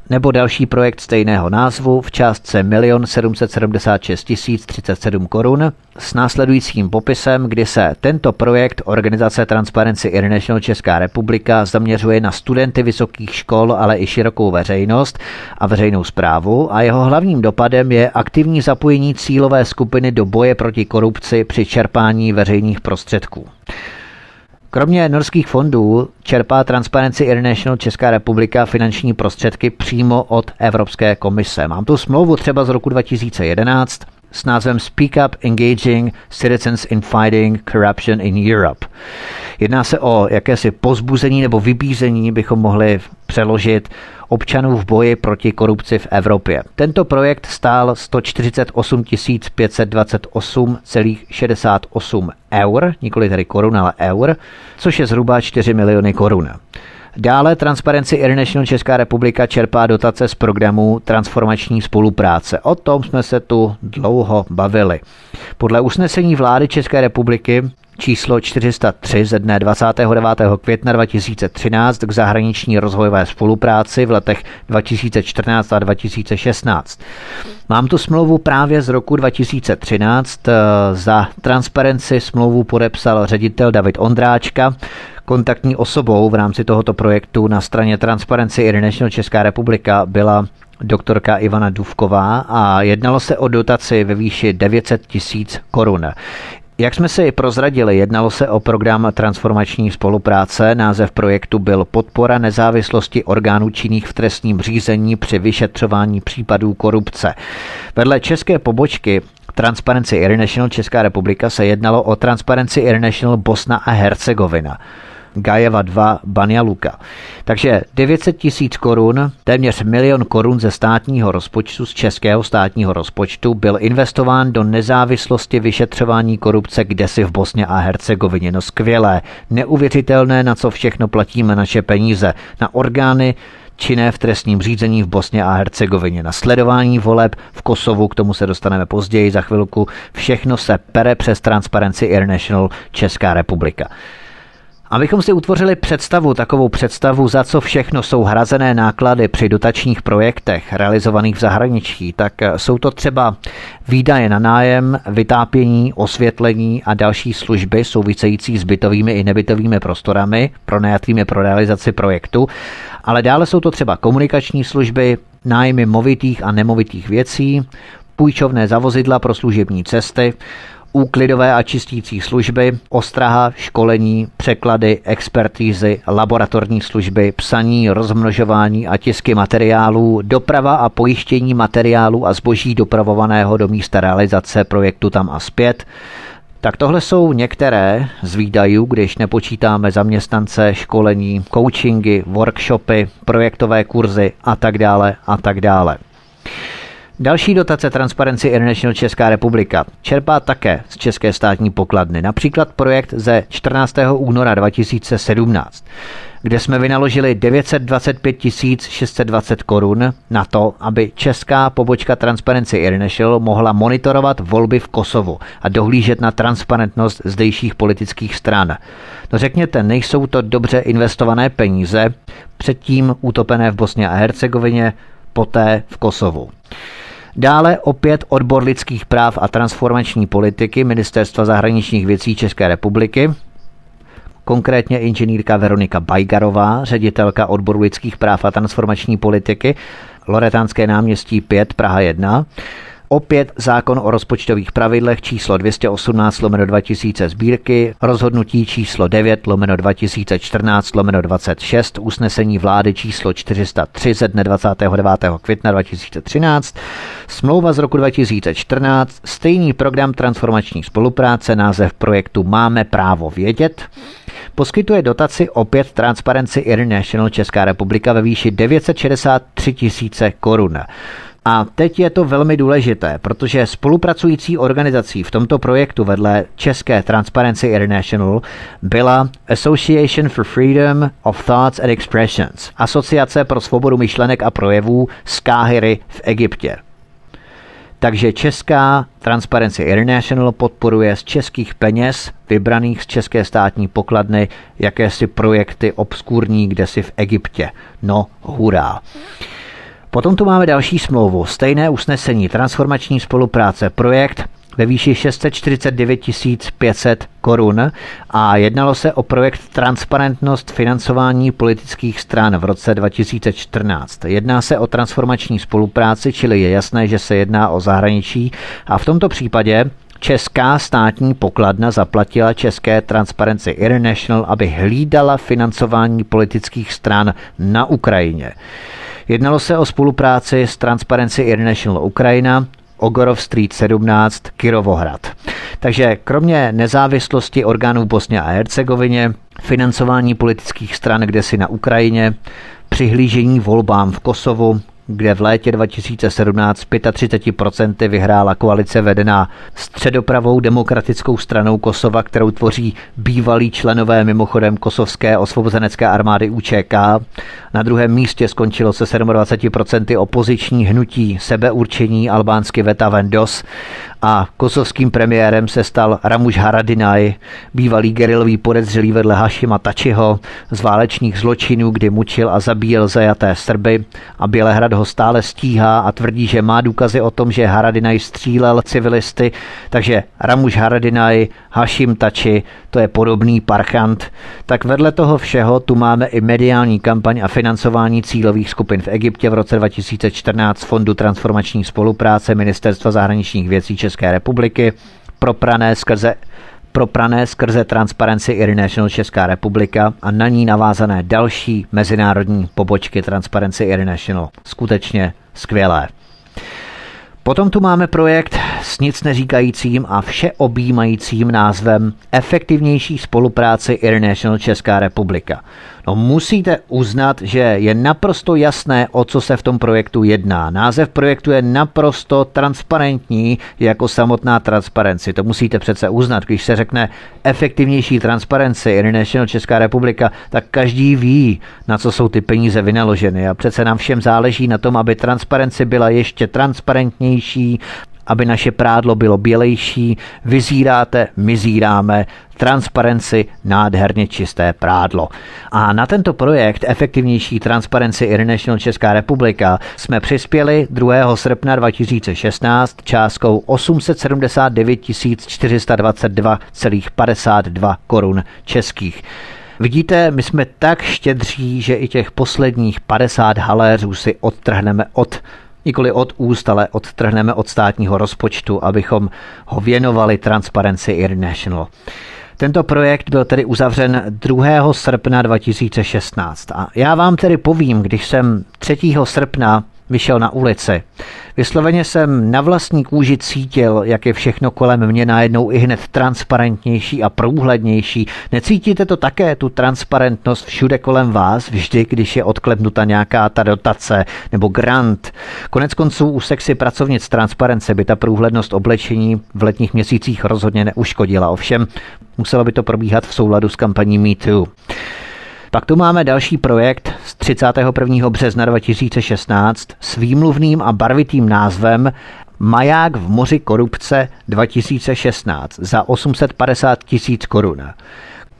nebo další projekt stejného názvu v částce 1 776 037 korun s následujícím popisem, kdy se tento projekt Organizace Transparency International Česká republika zaměřuje na studenty vysokých škol, ale i širokou veřejnost a veřejnou zprávu a jeho hlavním dopadem je aktivní zapojení cílové skupiny do boje proti korupci při čerpání veřejných prostředků. Kromě norských fondů čerpá Transparency International Česká republika finanční prostředky přímo od Evropské komise. Mám tu smlouvu třeba z roku 2011 s názvem Speak Up Engaging Citizens in Fighting Corruption in Europe. Jedná se o jakési pozbuzení nebo vybízení, bychom mohli přeložit občanů v boji proti korupci v Evropě. Tento projekt stál 148 528,68 eur, nikoli tedy korun, ale eur, což je zhruba 4 miliony korun. Dále Transparency International Česká republika čerpá dotace z programu Transformační spolupráce. O tom jsme se tu dlouho bavili. Podle usnesení vlády České republiky číslo 403 ze dne 29. května 2013 k zahraniční rozvojové spolupráci v letech 2014 a 2016. Mám tu smlouvu právě z roku 2013. Za Transparency smlouvu podepsal ředitel David Ondráčka, kontaktní osobou v rámci tohoto projektu na straně Transparency International Česká republika byla doktorka Ivana Duvková a jednalo se o dotaci ve výši 900 tisíc korun. Jak jsme si prozradili, jednalo se o program transformační spolupráce. Název projektu byl Podpora nezávislosti orgánů činných v trestním řízení při vyšetřování případů korupce. Vedle české pobočky Transparency International Česká republika se jednalo o Transparency International Bosna a Hercegovina. Gajeva 2 Banja Luka. Takže 900 tisíc korun, téměř milion korun ze státního rozpočtu, z českého státního rozpočtu, byl investován do nezávislosti vyšetřování korupce kdesi v Bosně a Hercegovině. No skvělé, neuvěřitelné, na co všechno platíme naše peníze. Na orgány činné v trestním řízení v Bosně a Hercegovině na sledování voleb v Kosovu, k tomu se dostaneme později za chvilku. Všechno se pere přes Transparency International Česká republika. Abychom si utvořili představu, takovou představu, za co všechno jsou hrazené náklady při dotačních projektech realizovaných v zahraničí, tak jsou to třeba výdaje na nájem, vytápění, osvětlení a další služby související s bytovými i nebytovými prostorami pronajatými pro realizaci projektu, ale dále jsou to třeba komunikační služby, nájmy movitých a nemovitých věcí, půjčovné zavozidla pro služební cesty, úklidové a čistící služby, ostraha, školení, překlady, expertízy, laboratorní služby, psaní, rozmnožování a tisky materiálů, doprava a pojištění materiálů a zboží dopravovaného do místa realizace projektu tam a zpět, tak tohle jsou některé z výdajů, když nepočítáme zaměstnance, školení, coachingy, workshopy, projektové kurzy a tak dále a tak dále. Další dotace Transparency International Česká republika čerpá také z České státní pokladny, například projekt ze 14. února 2017 kde jsme vynaložili 925 620 korun na to, aby česká pobočka Transparency International mohla monitorovat volby v Kosovu a dohlížet na transparentnost zdejších politických stran. No řekněte, nejsou to dobře investované peníze, předtím utopené v Bosně a Hercegovině, poté v Kosovu. Dále opět odbor lidských práv a transformační politiky Ministerstva zahraničních věcí České republiky, konkrétně inženýrka Veronika Bajgarová, ředitelka odboru lidských práv a transformační politiky, Loretánské náměstí 5, Praha 1, Opět zákon o rozpočtových pravidlech číslo 218 lomeno 2000 sbírky, rozhodnutí číslo 9 lomeno 2014 lomeno 26, usnesení vlády číslo 403 ze dne 29. května 2013, smlouva z roku 2014, stejný program transformační spolupráce, název projektu Máme právo vědět, poskytuje dotaci opět Transparency International Česká republika ve výši 963 tisíce korun. A teď je to velmi důležité, protože spolupracující organizací v tomto projektu vedle České Transparency International byla Association for Freedom of Thoughts and Expressions, Asociace pro svobodu myšlenek a projevů z Káhyry v Egyptě. Takže Česká Transparency International podporuje z českých peněz, vybraných z české státní pokladny, jakési projekty obskurní kde si v Egyptě. No, hurá. Potom tu máme další smlouvu, stejné usnesení, transformační spolupráce, projekt ve výši 649 500 korun a jednalo se o projekt Transparentnost financování politických stran v roce 2014. Jedná se o transformační spolupráci, čili je jasné, že se jedná o zahraničí a v tomto případě Česká státní pokladna zaplatila České Transparency International, aby hlídala financování politických stran na Ukrajině. Jednalo se o spolupráci s Transparency International Ukrajina, Ogorov Street 17, Kirovohrad. Takže kromě nezávislosti orgánů Bosně a Hercegovině, financování politických stran kde si na Ukrajině, přihlížení volbám v Kosovu, kde v létě 2017 35% vyhrála koalice vedená středopravou demokratickou stranou Kosova, kterou tvoří bývalí členové mimochodem kosovské osvobozenecké armády UČK. Na druhém místě skončilo se 27% opoziční hnutí sebeurčení albánsky Veta Vendos a kosovským premiérem se stal Ramuš Haradinaj, bývalý gerilový podezřelý vedle Hašima Tačiho z válečných zločinů, kdy mučil a zabíjel zajaté Srby a Bělehrad ho stále stíhá a tvrdí, že má důkazy o tom, že Haradinaj střílel civilisty, takže Ramuš Haradinaj, Hašim Tači, to je podobný parchant. Tak vedle toho všeho tu máme i mediální kampaň a financování cílových skupin v Egyptě v roce 2014 Fondu transformační spolupráce Ministerstva zahraničních věcí České republiky, proprané skrze proprané skrze Transparency International Česká republika a na ní navázané další mezinárodní pobočky Transparency International. Skutečně skvělé. Potom tu máme projekt s nic neříkajícím a všeobjímajícím názvem Efektivnější spolupráce International Česká republika. No musíte uznat, že je naprosto jasné, o co se v tom projektu jedná. Název projektu je naprosto transparentní jako samotná transparenci. To musíte přece uznat. Když se řekne efektivnější transparenci International Česká republika, tak každý ví, na co jsou ty peníze vynaloženy. A přece nám všem záleží na tom, aby transparenci byla ještě transparentnější, aby naše prádlo bylo bělejší, vyzíráte, my zíráme, transparenci, nádherně čisté prádlo. A na tento projekt Efektivnější transparenci International Česká republika jsme přispěli 2. srpna 2016 částkou 879 422,52 korun českých. Vidíte, my jsme tak štědří, že i těch posledních 50 haléřů si odtrhneme od Nikoli od úst, ale odtrhneme od státního rozpočtu, abychom ho věnovali Transparency International. Tento projekt byl tedy uzavřen 2. srpna 2016 a já vám tedy povím, když jsem 3. srpna vyšel na ulici. Vysloveně jsem na vlastní kůži cítil, jak je všechno kolem mě najednou i hned transparentnější a průhlednější. Necítíte to také, tu transparentnost všude kolem vás, vždy, když je odklepnuta nějaká ta dotace nebo grant. Konec konců u sexy pracovnic transparence by ta průhlednost oblečení v letních měsících rozhodně neuškodila. Ovšem, muselo by to probíhat v souladu s kampaní MeToo. Pak tu máme další projekt z 31. března 2016 s výmluvným a barvitým názvem Maják v moři korupce 2016 za 850 tisíc korun.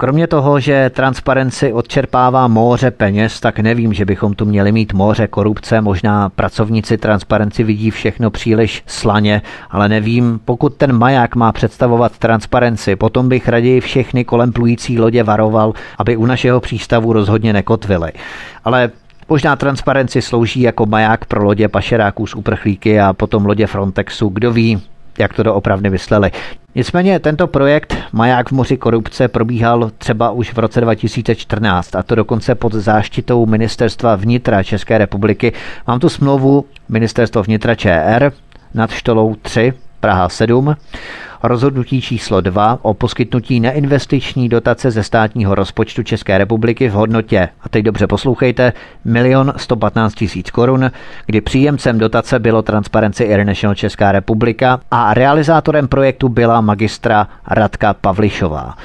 Kromě toho, že transparenci odčerpává moře peněz, tak nevím, že bychom tu měli mít moře korupce. Možná pracovníci transparenci vidí všechno příliš slaně, ale nevím, pokud ten maják má představovat transparenci, potom bych raději všechny kolem plující lodě varoval, aby u našeho přístavu rozhodně nekotvili. Ale Možná transparenci slouží jako maják pro lodě pašeráků z uprchlíky a potom lodě Frontexu. Kdo ví, jak to doopravdy mysleli. Nicméně tento projekt Maják v moři korupce probíhal třeba už v roce 2014 a to dokonce pod záštitou Ministerstva vnitra České republiky. Mám tu smlouvu Ministerstvo vnitra ČR nad štolou 3 Praha 7 rozhodnutí číslo 2 o poskytnutí neinvestiční dotace ze státního rozpočtu České republiky v hodnotě, a teď dobře poslouchejte, 1 115 tisíc korun, kdy příjemcem dotace bylo Transparency International Česká republika a realizátorem projektu byla magistra Radka Pavlišová.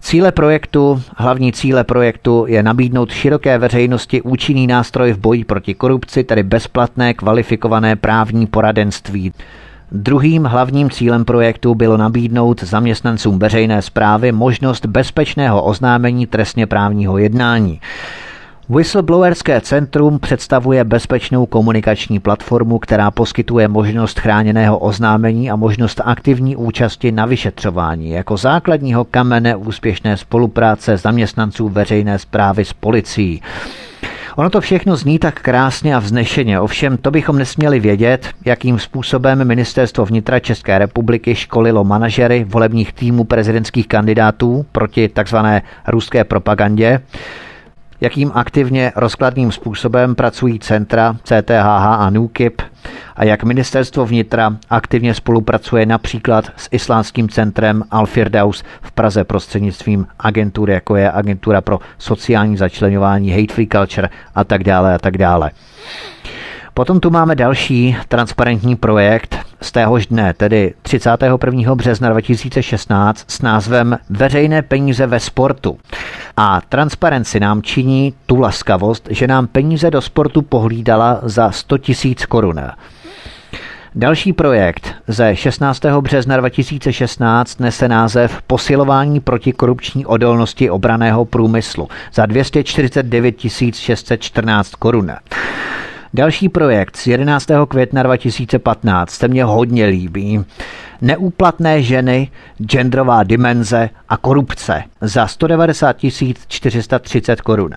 Cíle projektu, hlavní cíle projektu je nabídnout široké veřejnosti účinný nástroj v boji proti korupci, tedy bezplatné kvalifikované právní poradenství. Druhým hlavním cílem projektu bylo nabídnout zaměstnancům veřejné zprávy možnost bezpečného oznámení trestně právního jednání. Whistleblowerské centrum představuje bezpečnou komunikační platformu, která poskytuje možnost chráněného oznámení a možnost aktivní účasti na vyšetřování jako základního kamene úspěšné spolupráce zaměstnanců veřejné zprávy s policií. Ono to všechno zní tak krásně a vznešeně, ovšem to bychom nesměli vědět, jakým způsobem ministerstvo vnitra České republiky školilo manažery volebních týmů prezidentských kandidátů proti takzvané ruské propagandě jakým aktivně rozkladným způsobem pracují centra CTHH a NUKIP a jak ministerstvo vnitra aktivně spolupracuje například s islámským centrem Al-Firdaus v Praze prostřednictvím agentury, jako je Agentura pro sociální začlenování, Hate Free Culture a tak dále a tak dále. Potom tu máme další transparentní projekt z téhož dne, tedy 31. března 2016 s názvem Veřejné peníze ve sportu. A transparenci nám činí tu laskavost, že nám peníze do sportu pohlídala za 100 tisíc korun. Další projekt ze 16. března 2016 nese název Posilování protikorupční odolnosti obraného průmyslu za 249 614 korun. Další projekt z 11. května 2015 se mně hodně líbí. Neúplatné ženy, genderová dimenze a korupce za 190 430 korun.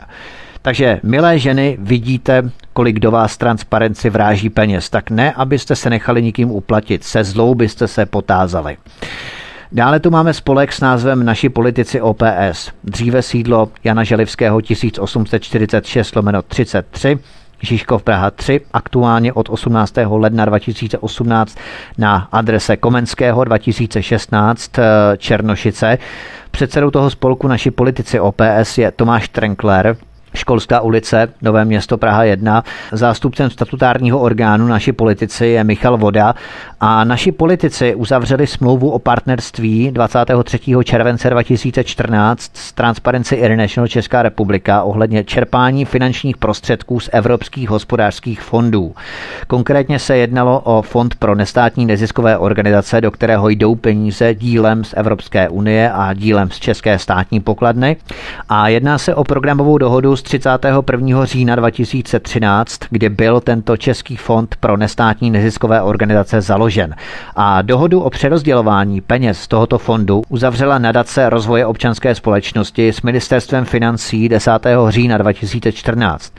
Takže, milé ženy, vidíte, kolik do vás transparenci vráží peněz. Tak ne, abyste se nechali nikým uplatit. Se zlou byste se potázali. Dále tu máme spolek s názvem Naši politici OPS. Dříve sídlo Jana Želivského 1846 33 Žižkov Praha 3, aktuálně od 18. ledna 2018 na adrese Komenského 2016 eh, Černošice. Předsedou toho spolku naši politici OPS je Tomáš Trenkler, Školská ulice, Nové město Praha 1. Zástupcem statutárního orgánu naši politici je Michal Voda a naši politici uzavřeli smlouvu o partnerství 23. července 2014 s Transparency International Česká republika ohledně čerpání finančních prostředků z evropských hospodářských fondů. Konkrétně se jednalo o Fond pro nestátní neziskové organizace, do kterého jdou peníze dílem z Evropské unie a dílem z České státní pokladny. A jedná se o programovou dohodu s 31. října 2013, kdy byl tento Český fond pro nestátní neziskové organizace založen. A dohodu o přerozdělování peněz z tohoto fondu uzavřela nadace rozvoje občanské společnosti s ministerstvem financí 10. října 2014.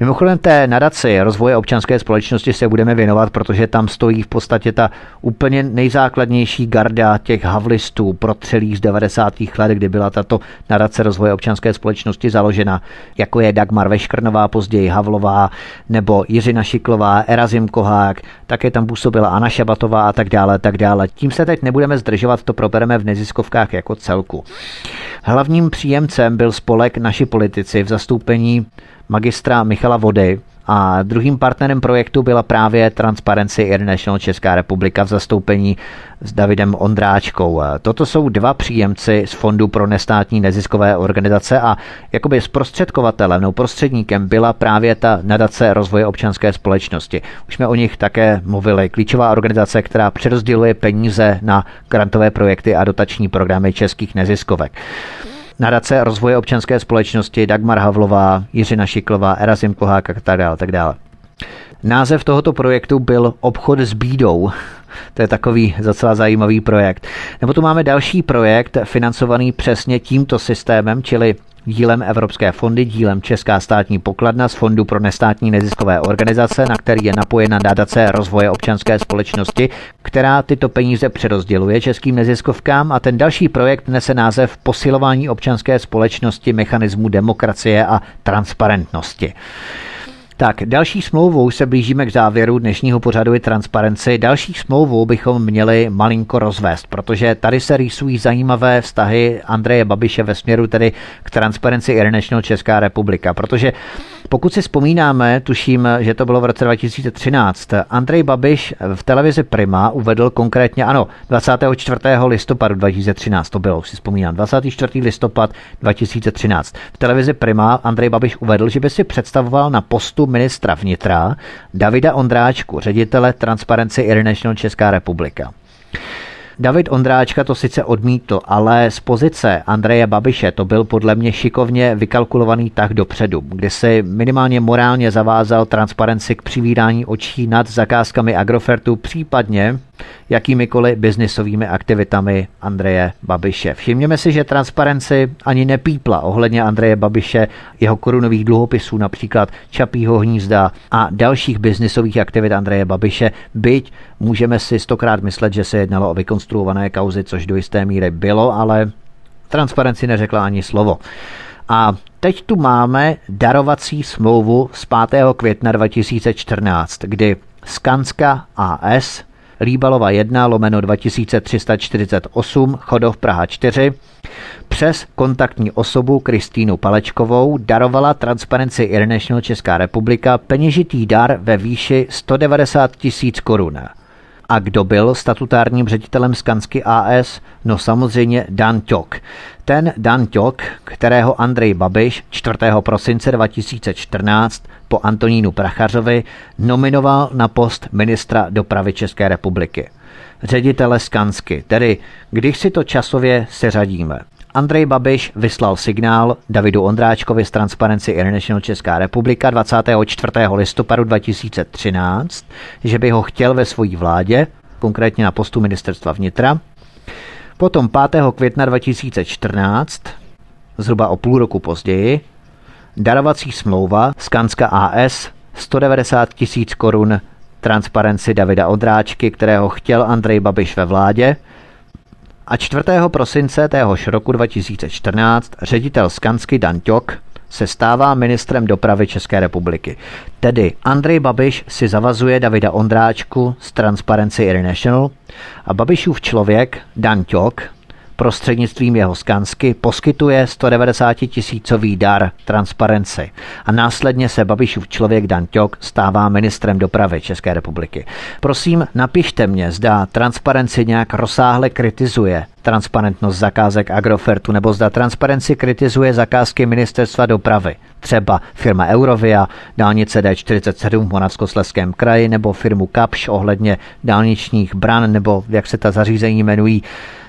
Mimochodem té nadaci rozvoje občanské společnosti se budeme věnovat, protože tam stojí v podstatě ta úplně nejzákladnější garda těch havlistů protřelých z 90. let, kdy byla tato nadace rozvoje občanské společnosti založena, jako je Dagmar Veškrnová, později Havlová, nebo Jiřina Šiklová, Erazim Kohák, také tam působila Anna Šabatová a tak dále, tak dále. Tím se teď nebudeme zdržovat, to probereme v neziskovkách jako celku. Hlavním příjemcem byl spolek Naši politici v zastoupení magistra Michala Vody, a druhým partnerem projektu byla právě Transparency International Česká republika v zastoupení s Davidem Ondráčkou. Toto jsou dva příjemci z Fondu pro nestátní neziskové organizace a jakoby zprostředkovatelem nebo prostředníkem byla právě ta nadace rozvoje občanské společnosti. Už jsme o nich také mluvili. Klíčová organizace, která přerozděluje peníze na grantové projekty a dotační programy českých neziskovek. Nadace rozvoje občanské společnosti Dagmar Havlová, Jiřina Šiklová, Erazim Kohák a tak dále, tak dále. Název tohoto projektu byl Obchod s bídou. To je takový docela zajímavý projekt. Nebo tu máme další projekt financovaný přesně tímto systémem, čili dílem Evropské fondy, dílem Česká státní pokladna z Fondu pro nestátní neziskové organizace, na který je napojena nadace rozvoje občanské společnosti, která tyto peníze přerozděluje českým neziskovkám a ten další projekt nese název Posilování občanské společnosti mechanismu demokracie a transparentnosti. Tak, další smlouvou se blížíme k závěru dnešního pořadu i transparenci. Další smlouvou bychom měli malinko rozvést, protože tady se rýsují zajímavé vztahy Andreje Babiše ve směru tedy k Transparency International Česká republika, protože pokud si vzpomínáme, tuším, že to bylo v roce 2013, Andrej Babiš v televizi Prima uvedl konkrétně, ano, 24. listopadu 2013 to bylo, si vzpomínám, 24. listopad 2013. V televizi Prima Andrej Babiš uvedl, že by si představoval na postu ministra vnitra Davida Ondráčku, ředitele Transparency International Česká republika. David Ondráčka to sice odmítl, ale z pozice Andreje Babiše to byl podle mě šikovně vykalkulovaný tak dopředu, kde si minimálně morálně zavázal transparenci k přivírání očí nad zakázkami Agrofertu, případně jakýmikoliv biznisovými aktivitami Andreje Babiše. Všimněme si, že transparenci ani nepípla ohledně Andreje Babiše, jeho korunových dluhopisů, například Čapího hnízda a dalších biznisových aktivit Andreje Babiše, byť můžeme si stokrát myslet, že se jednalo o vykonstruované kauzy, což do jisté míry bylo, ale transparenci neřekla ani slovo. A teď tu máme darovací smlouvu z 5. května 2014, kdy Skanska AS Líbalova 1 lomeno 2348 Chodov Praha 4 přes kontaktní osobu Kristýnu Palečkovou darovala Transparency International Česká republika peněžitý dar ve výši 190 tisíc korun. A kdo byl statutárním ředitelem Skansky AS? No samozřejmě Dan Ťok. Ten Dan Ťok, kterého Andrej Babiš 4. prosince 2014 po Antonínu Prachařovi nominoval na post ministra dopravy České republiky. Ředitele Skansky, tedy když si to časově seřadíme. Andrej Babiš vyslal signál Davidu Ondráčkovi z Transparency International Česká republika 24. listopadu 2013, že by ho chtěl ve své vládě, konkrétně na postu ministerstva vnitra. Potom 5. května 2014, zhruba o půl roku později, darovací smlouva Skanska AS 190 tisíc korun transparenci Davida Ondráčky, kterého chtěl Andrej Babiš ve vládě, a 4. prosince téhož roku 2014 ředitel Skansky Dan Ťok se stává ministrem dopravy České republiky. Tedy Andrej Babiš si zavazuje Davida Ondráčku z Transparency International a Babišův člověk Dan Ťok prostřednictvím jeho skansky poskytuje 190 tisícový dar transparenci a následně se Babišův člověk Dan Ťok stává ministrem dopravy České republiky. Prosím, napište mě, zda transparenci nějak rozsáhle kritizuje transparentnost zakázek Agrofertu nebo zda transparenci kritizuje zakázky ministerstva dopravy. Třeba firma Eurovia, dálnice D47 v Monavskosleském kraji nebo firmu Kapš ohledně dálničních bran nebo jak se ta zařízení jmenují.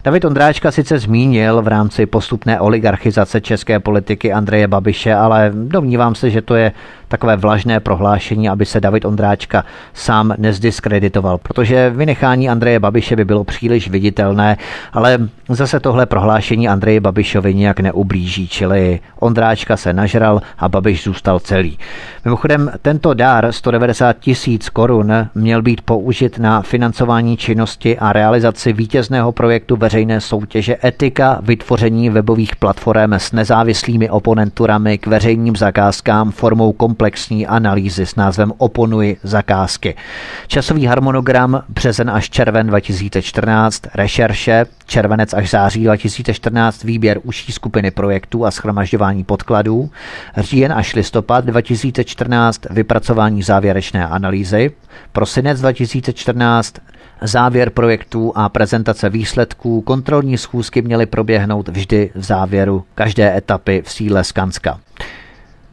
David Ondráčka sice zmínil v rámci postupné oligarchizace české politiky Andreje Babiše, ale domnívám se, že to je takové vlažné prohlášení, aby se David Ondráčka sám nezdiskreditoval, protože vynechání Andreje Babiše by bylo příliš viditelné, ale zase tohle prohlášení Andreje Babišovi nějak neublíží, čili Ondráčka se nažral a Babiš zůstal celý. Mimochodem, tento dár 190 tisíc korun měl být použit na financování činnosti a realizaci vítězného projektu veřejné soutěže Etika vytvoření webových platform s nezávislými oponenturami k veřejným zakázkám formou komplexní analýzy s názvem Oponuj zakázky. Časový harmonogram březen až červen 2014, rešerše, červenec až září 2014 výběr užší skupiny projektů a schromažďování podkladů, říjen až listopad 2014 vypracování závěrečné analýzy, prosinec 2014 závěr projektů a prezentace výsledků kontrolní schůzky měly proběhnout vždy v závěru každé etapy v síle Skanska.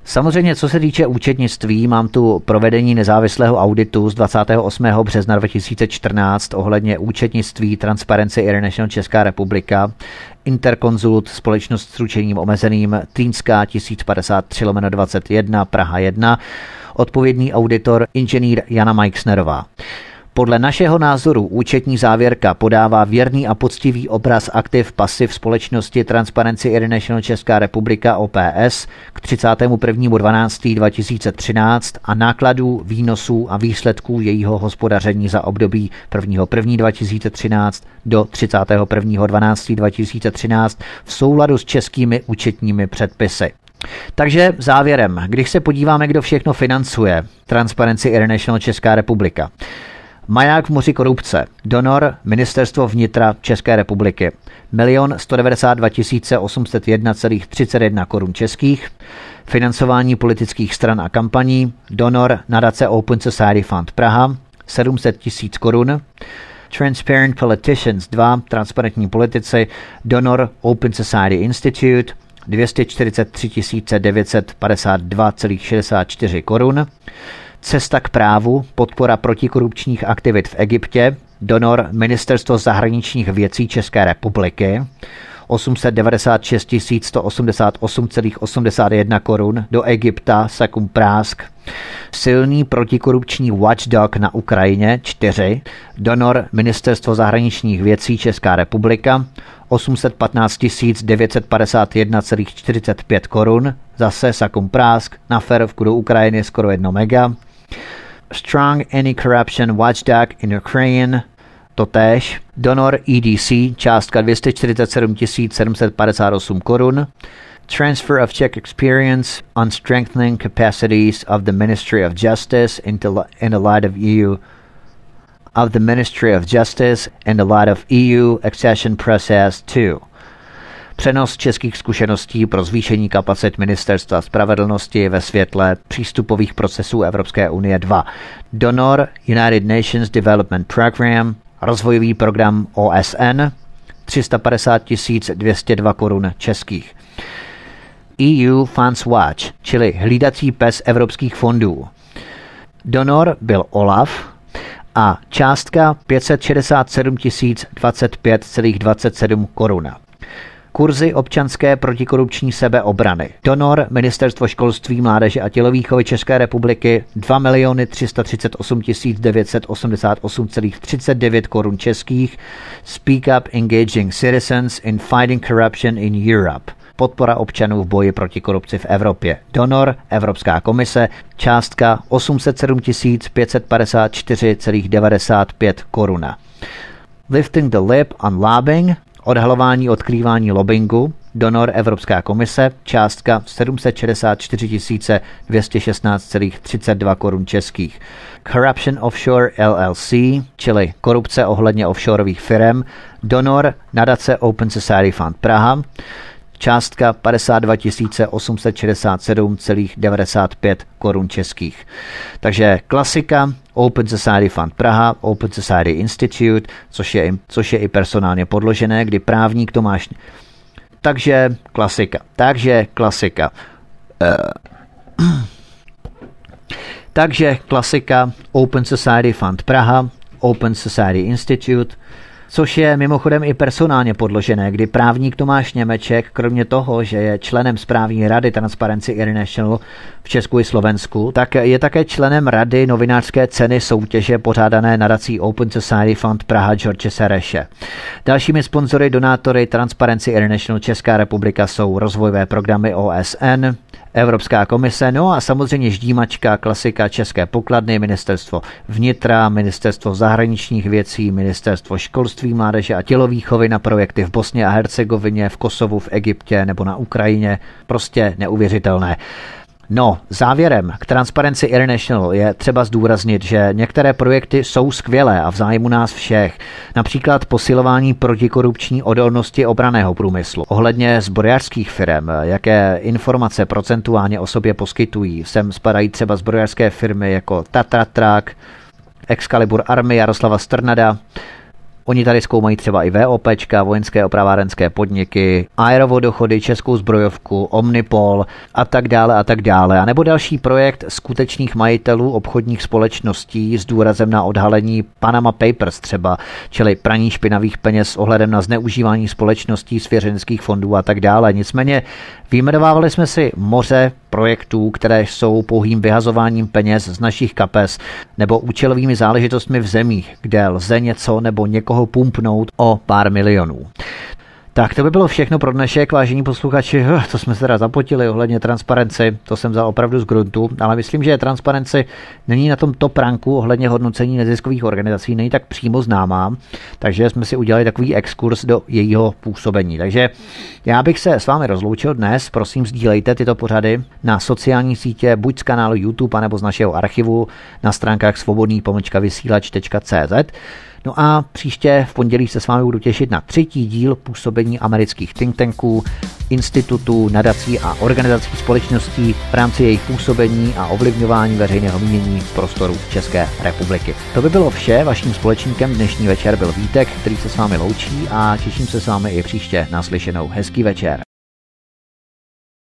Samozřejmě, co se týče účetnictví, mám tu provedení nezávislého auditu z 28. března 2014 ohledně účetnictví Transparency International Česká republika, Interkonzult, společnost s ručením omezeným Týnská 1053 21 Praha 1, odpovědný auditor inženýr Jana Majksnerová. Podle našeho názoru účetní závěrka podává věrný a poctivý obraz aktiv pasiv společnosti Transparency International Česká republika OPS k 31.12.2013 a nákladů, výnosů a výsledků jejího hospodaření za období 1.1.2013 do 31.12.2013 v souladu s českými účetními předpisy. Takže závěrem, když se podíváme, kdo všechno financuje Transparency International Česká republika. Maják v moři korupce. Donor Ministerstvo vnitra České republiky. 1 192 801,31 korun českých. Financování politických stran a kampaní. Donor nadace Open Society Fund Praha. 700 tisíc korun. Transparent Politicians 2, transparentní politici, donor Open Society Institute, 243 952,64 korun. Cesta k právu, podpora protikorupčních aktivit v Egyptě, donor Ministerstvo zahraničních věcí České republiky, 896 188,81 korun do Egypta, Sakum Prásk. Silný protikorupční watchdog na Ukrajině 4, donor Ministerstvo zahraničních věcí Česká republika, 815 951,45 korun, zase Sakum Prásk, na ferovku do Ukrajiny skoro 1 mega. Strong Anti-Corruption Watchdog in Ukraine, totéž. Donor EDC, částka 247 758 korun. Transfer of Czech experience on strengthening capacities of the Ministry of Justice into, in the light of EU of the Ministry of Justice in the light of EU accession process 2. Přenos českých zkušeností pro zvýšení kapacit Ministerstva spravedlnosti ve světle přístupových procesů Evropské unie 2. Donor United Nations Development Program, rozvojový program OSN, 350 202 korun českých. EU Funds Watch, čili hlídací pes evropských fondů. Donor byl OLAF a částka 567 025,27 koruna. Kurzy občanské protikorupční sebeobrany. Donor Ministerstvo školství, mládeže a tělovýchovy České republiky 2 miliony 338 988,39 korun českých. Speak up engaging citizens in fighting corruption in Europe podpora občanů v boji proti korupci v Evropě. Donor Evropská komise, částka 807 554,95 koruna. Lifting the lip on lobbying, Odhalování odkrývání lobbingu, donor Evropská komise, částka 764 216,32 korun českých. Corruption Offshore LLC, čili korupce ohledně offshoreových firm, donor nadace Open Society Fund Praha, částka 52 867,95 korun českých. Takže klasika Open Society Fund Praha, Open Society Institute, což je, což je i personálně podložené, kdy právník Tomáš... Takže klasika. Takže klasika. Uh. Takže klasika Open Society Fund Praha, Open Society Institute, což je mimochodem i personálně podložené, kdy právník Tomáš Němeček, kromě toho, že je členem správní rady Transparency International v Česku i Slovensku, tak je také členem rady novinářské ceny soutěže pořádané nadací Open Society Fund Praha George Sereše. Dalšími sponzory, donátory Transparency International Česká republika jsou rozvojové programy OSN, Evropská komise, no a samozřejmě ždímačka, klasika České pokladny, ministerstvo vnitra, ministerstvo zahraničních věcí, ministerstvo školství, mládeže a tělovýchovy na projekty v Bosně a Hercegovině, v Kosovu, v Egyptě nebo na Ukrajině. Prostě neuvěřitelné. No, závěrem k Transparency International je třeba zdůraznit, že některé projekty jsou skvělé a v zájmu nás všech. Například posilování protikorupční odolnosti obraného průmyslu. Ohledně zbrojařských firm, jaké informace procentuálně o sobě poskytují, sem spadají třeba zbrojařské firmy jako Tatra Track, Excalibur Army Jaroslava Strnada, Oni tady zkoumají třeba i VOPčka, vojenské opravárenské podniky, aerovodochody, českou zbrojovku, Omnipol a tak dále a tak dále. A nebo další projekt skutečných majitelů obchodních společností s důrazem na odhalení Panama Papers třeba, čili praní špinavých peněz s ohledem na zneužívání společností, svěřenských fondů a tak dále. Nicméně vyjmenovávali jsme si moře projektů, které jsou pouhým vyhazováním peněz z našich kapes nebo účelovými záležitostmi v zemích, kde lze něco nebo někoho pumpnout o pár milionů. Tak to by bylo všechno pro dnešek, vážení posluchači. To jsme se teda zapotili ohledně transparenci, to jsem vzal opravdu z gruntu, ale myslím, že transparenci není na tom top ranku ohledně hodnocení neziskových organizací, není tak přímo známá, takže jsme si udělali takový exkurs do jejího působení. Takže já bych se s vámi rozloučil dnes, prosím sdílejte tyto pořady na sociální sítě, buď z kanálu YouTube, nebo z našeho archivu na stránkách svobodný vysílač.cz. No a příště v pondělí se s vámi budu těšit na třetí díl působení amerických think tanků, institutů, nadací a organizací společností v rámci jejich působení a ovlivňování veřejného mínění v prostoru České republiky. To by bylo vše, vaším společníkem dnešní večer byl Vítek, který se s vámi loučí a těším se s vámi i příště naslyšenou. Hezký večer.